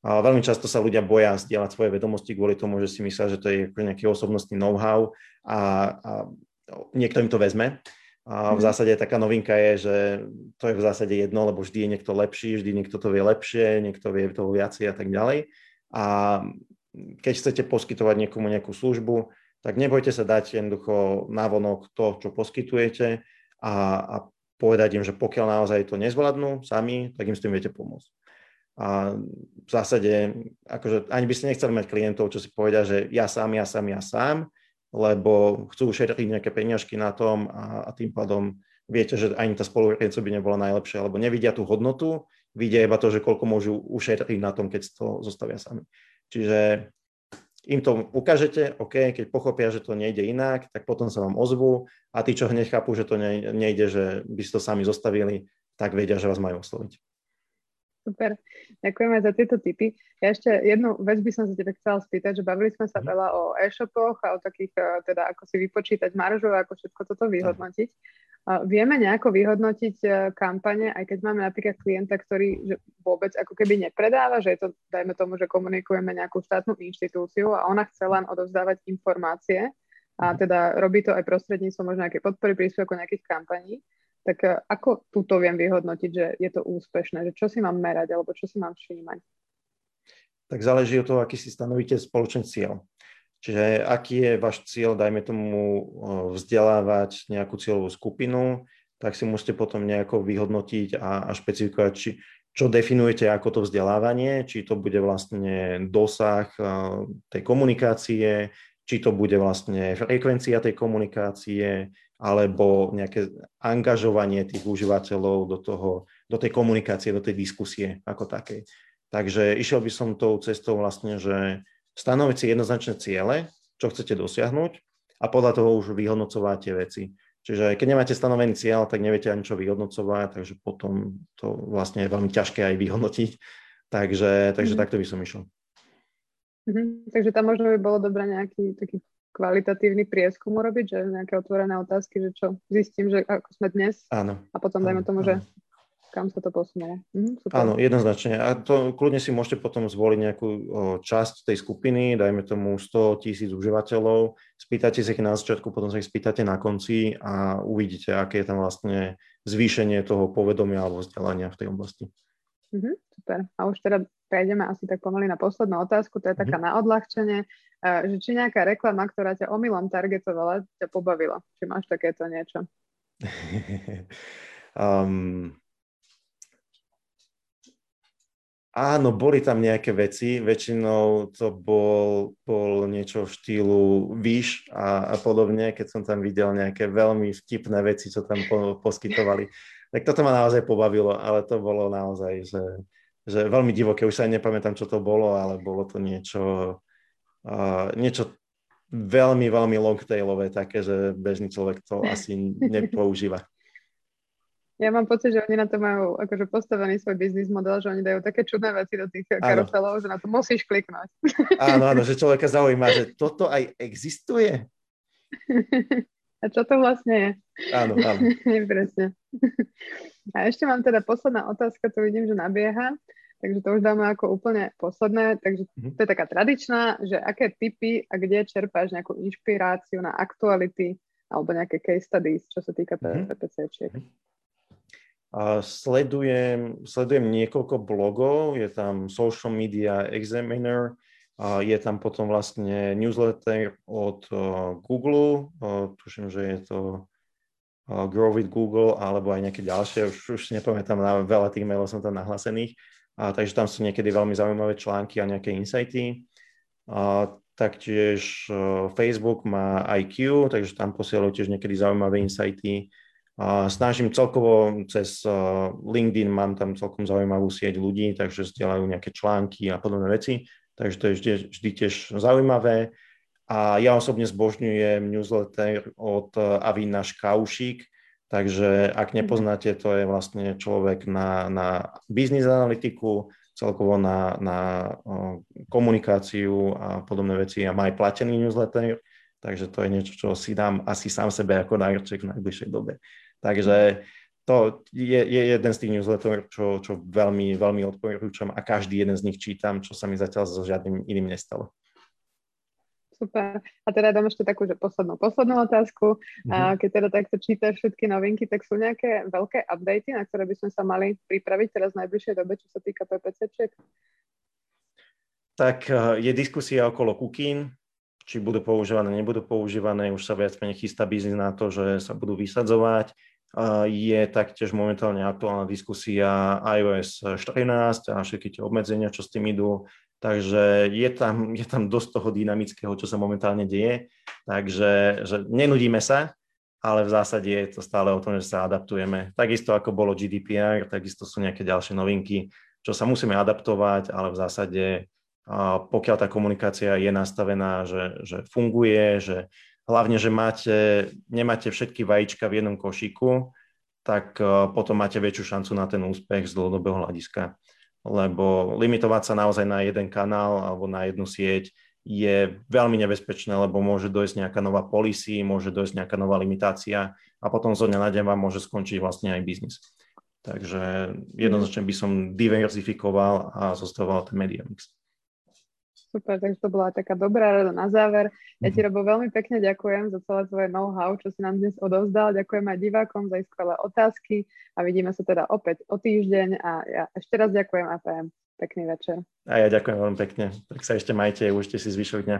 A veľmi často sa ľudia boja zdieľať svoje vedomosti kvôli tomu, že si myslia, že to je nejaký osobnostný know-how a, a niekto im to vezme. A v zásade taká novinka je, že to je v zásade jedno, lebo vždy je niekto lepší, vždy niekto to vie lepšie, niekto vie toho viacej a tak ďalej. A keď chcete poskytovať niekomu nejakú službu, tak nebojte sa dať jednoducho návonok to, čo poskytujete a, a povedať im, že pokiaľ naozaj to nezvládnu sami, tak im s tým viete pomôcť. A v zásade, akože ani by ste nechceli mať klientov, čo si povedia, že ja sám, ja sám, ja sám, lebo chcú ušetriť nejaké peňažky na tom a, a tým pádom viete, že ani tá spolupráca by nebola najlepšia, lebo nevidia tú hodnotu, vidia iba to, že koľko môžu ušetriť na tom, keď to zostavia sami. Čiže im to ukážete, OK, keď pochopia, že to nejde inak, tak potom sa vám ozvú a tí, čo hneď že to nejde, že by si to sami zostavili, tak vedia, že vás majú osloviť. Super, ďakujeme za tieto tipy. Ja ešte jednu vec by som sa tebe chcela spýtať, že bavili sme sa mhm. veľa o e-shopoch a o takých, e, teda ako si vypočítať maržu, ako všetko toto vyhodnotiť. Vieme nejako vyhodnotiť e, kampane, aj keď máme napríklad klienta, ktorý že vôbec ako keby nepredáva, že je to, dajme tomu, že komunikujeme nejakú štátnu inštitúciu a ona chce len odovzdávať informácie a mhm. teda robí to aj prostredníctvom možno nejaké podpory príspevku nejakých kampaní, tak e, ako túto viem vyhodnotiť, že je to úspešné, že čo si mám merať alebo čo si mám všímať? Tak záleží od toho, aký si stanovíte spoločný cieľ. Čiže aký je váš cieľ, dajme tomu vzdelávať nejakú cieľovú skupinu, tak si musíte potom nejako vyhodnotiť a, a špecifikovať, či, čo definujete ako to vzdelávanie, či to bude vlastne dosah tej komunikácie, či to bude vlastne frekvencia tej komunikácie, alebo nejaké angažovanie tých užívateľov do, toho, do tej komunikácie, do tej diskusie ako takej. Takže išiel by som tou cestou vlastne, že stanoviť si jednoznačné ciele, čo chcete dosiahnuť a podľa toho už vyhodnocovať tie veci. Čiže keď nemáte stanovený cieľ, tak neviete ani čo vyhodnocovať, takže potom to vlastne je veľmi ťažké aj vyhodnotiť. Takže, takže mm-hmm. takto by som išiel. Mm-hmm. Takže tam možno by bolo dobré nejaký taký kvalitatívny prieskum urobiť, že nejaké otvorené otázky, že čo zistím, že ako sme dnes áno, a potom dajme tomu, áno. že kam sa to posunulo. Mhm, Áno, jednoznačne. A to kľudne si môžete potom zvoliť nejakú o, časť tej skupiny, dajme tomu 100 tisíc užívateľov, spýtate si ich na začiatku, potom sa ich spýtate na konci a uvidíte, aké je tam vlastne zvýšenie toho povedomia alebo vzdelania v tej oblasti. Mhm, super. A už teda prejdeme asi tak pomaly na poslednú otázku, to je taká mhm. na odľahčenie, že či nejaká reklama, ktorá ťa omylom targetovala, ťa pobavila. Či máš takéto niečo? um, Áno, boli tam nejaké veci, väčšinou to bol, bol niečo v štýlu výš a, a podobne, keď som tam videl nejaké veľmi vtipné veci, čo tam po, poskytovali. Tak toto ma naozaj pobavilo, ale to bolo naozaj, že, že veľmi divoké, už sa aj nepamätám, čo to bolo, ale bolo to niečo, uh, niečo veľmi, veľmi longtailové, také, že bežný človek to asi nepoužíva. Ja mám pocit, že oni na to majú akože postavený svoj biznis model, že oni dajú také čudné veci do tých karuselov, že na to musíš kliknúť. Áno, áno, že človeka zaujíma, že toto aj existuje. A čo to vlastne je? Áno, áno. Presne. A ešte mám teda posledná otázka, to vidím, že nabieha, takže to už dáme ako úplne posledné, takže mhm. to je taká tradičná, že aké typy a kde čerpáš nejakú inšpiráciu na aktuality alebo nejaké case studies, čo sa týka. PPCčiek. Mm-hmm. Sledujem, sledujem niekoľko blogov, je tam Social Media Examiner, je tam potom vlastne newsletter od Google, tuším, že je to Grow with Google, alebo aj nejaké ďalšie, už, už nepamätám, na veľa tých mailov som tam nahlásených, a, takže tam sú niekedy veľmi zaujímavé články a nejaké insighty. A, taktiež Facebook má IQ, takže tam posielajú tiež niekedy zaujímavé insighty snažím celkovo cez LinkedIn, mám tam celkom zaujímavú sieť ľudí, takže zdieľajú nejaké články a podobné veci, takže to je vždy, vždy tiež zaujímavé. A ja osobne zbožňujem newsletter od Avina Škaušík, takže ak mhm. nepoznáte, to je vlastne človek na, na business analytiku, celkovo na, na komunikáciu a podobné veci a má aj platený newsletter, takže to je niečo, čo si dám asi sám sebe ako nároček v najbližšej dobe. Takže to je, je jeden z tých newsletterov, čo, čo veľmi, veľmi odporúčam a každý jeden z nich čítam, čo sa mi zatiaľ so žiadnym iným nestalo. Super. A teda dám ešte takú, že poslednú, poslednú otázku. Mm-hmm. A mhm. keď teda takto čítaš všetky novinky, tak sú nejaké veľké updaty, na ktoré by sme sa mali pripraviť teraz v najbližšej dobe, čo sa týka PPCčiek? Tak eh, je diskusia okolo cookie, či budú používané, nebudú používané. Už sa viac menej chystá biznis na to, že sa budú vysadzovať je taktiež momentálne aktuálna diskusia iOS 14 a všetky tie obmedzenia, čo s tým idú. Takže je tam, je tam dosť toho dynamického, čo sa momentálne deje. Takže že nenudíme sa, ale v zásade je to stále o tom, že sa adaptujeme. Takisto ako bolo GDPR, takisto sú nejaké ďalšie novinky, čo sa musíme adaptovať, ale v zásade pokiaľ tá komunikácia je nastavená, že, že funguje, že hlavne, že máte, nemáte všetky vajíčka v jednom košíku, tak e, potom máte väčšiu šancu na ten úspech z dlhodobého hľadiska. Lebo limitovať sa naozaj na jeden kanál alebo na jednu sieť je veľmi nebezpečné, lebo môže dojsť nejaká nová policy, môže dojsť nejaká nová limitácia a potom zo dňa na deň vám môže skončiť vlastne aj biznis. Takže jednoznačne by som diverzifikoval a zostavoval ten media mix. Super, takže to bola taká dobrá rada na záver. Ja ti, mhm. Robo, veľmi pekne ďakujem za celé tvoje know-how, čo si nám dnes odovzdal. Ďakujem aj divákom za ich skvelé otázky a vidíme sa teda opäť o týždeň a ja ešte raz ďakujem a prajem pekný večer. A ja ďakujem veľmi pekne. Tak sa ešte majte, užite si zvyšok dňa.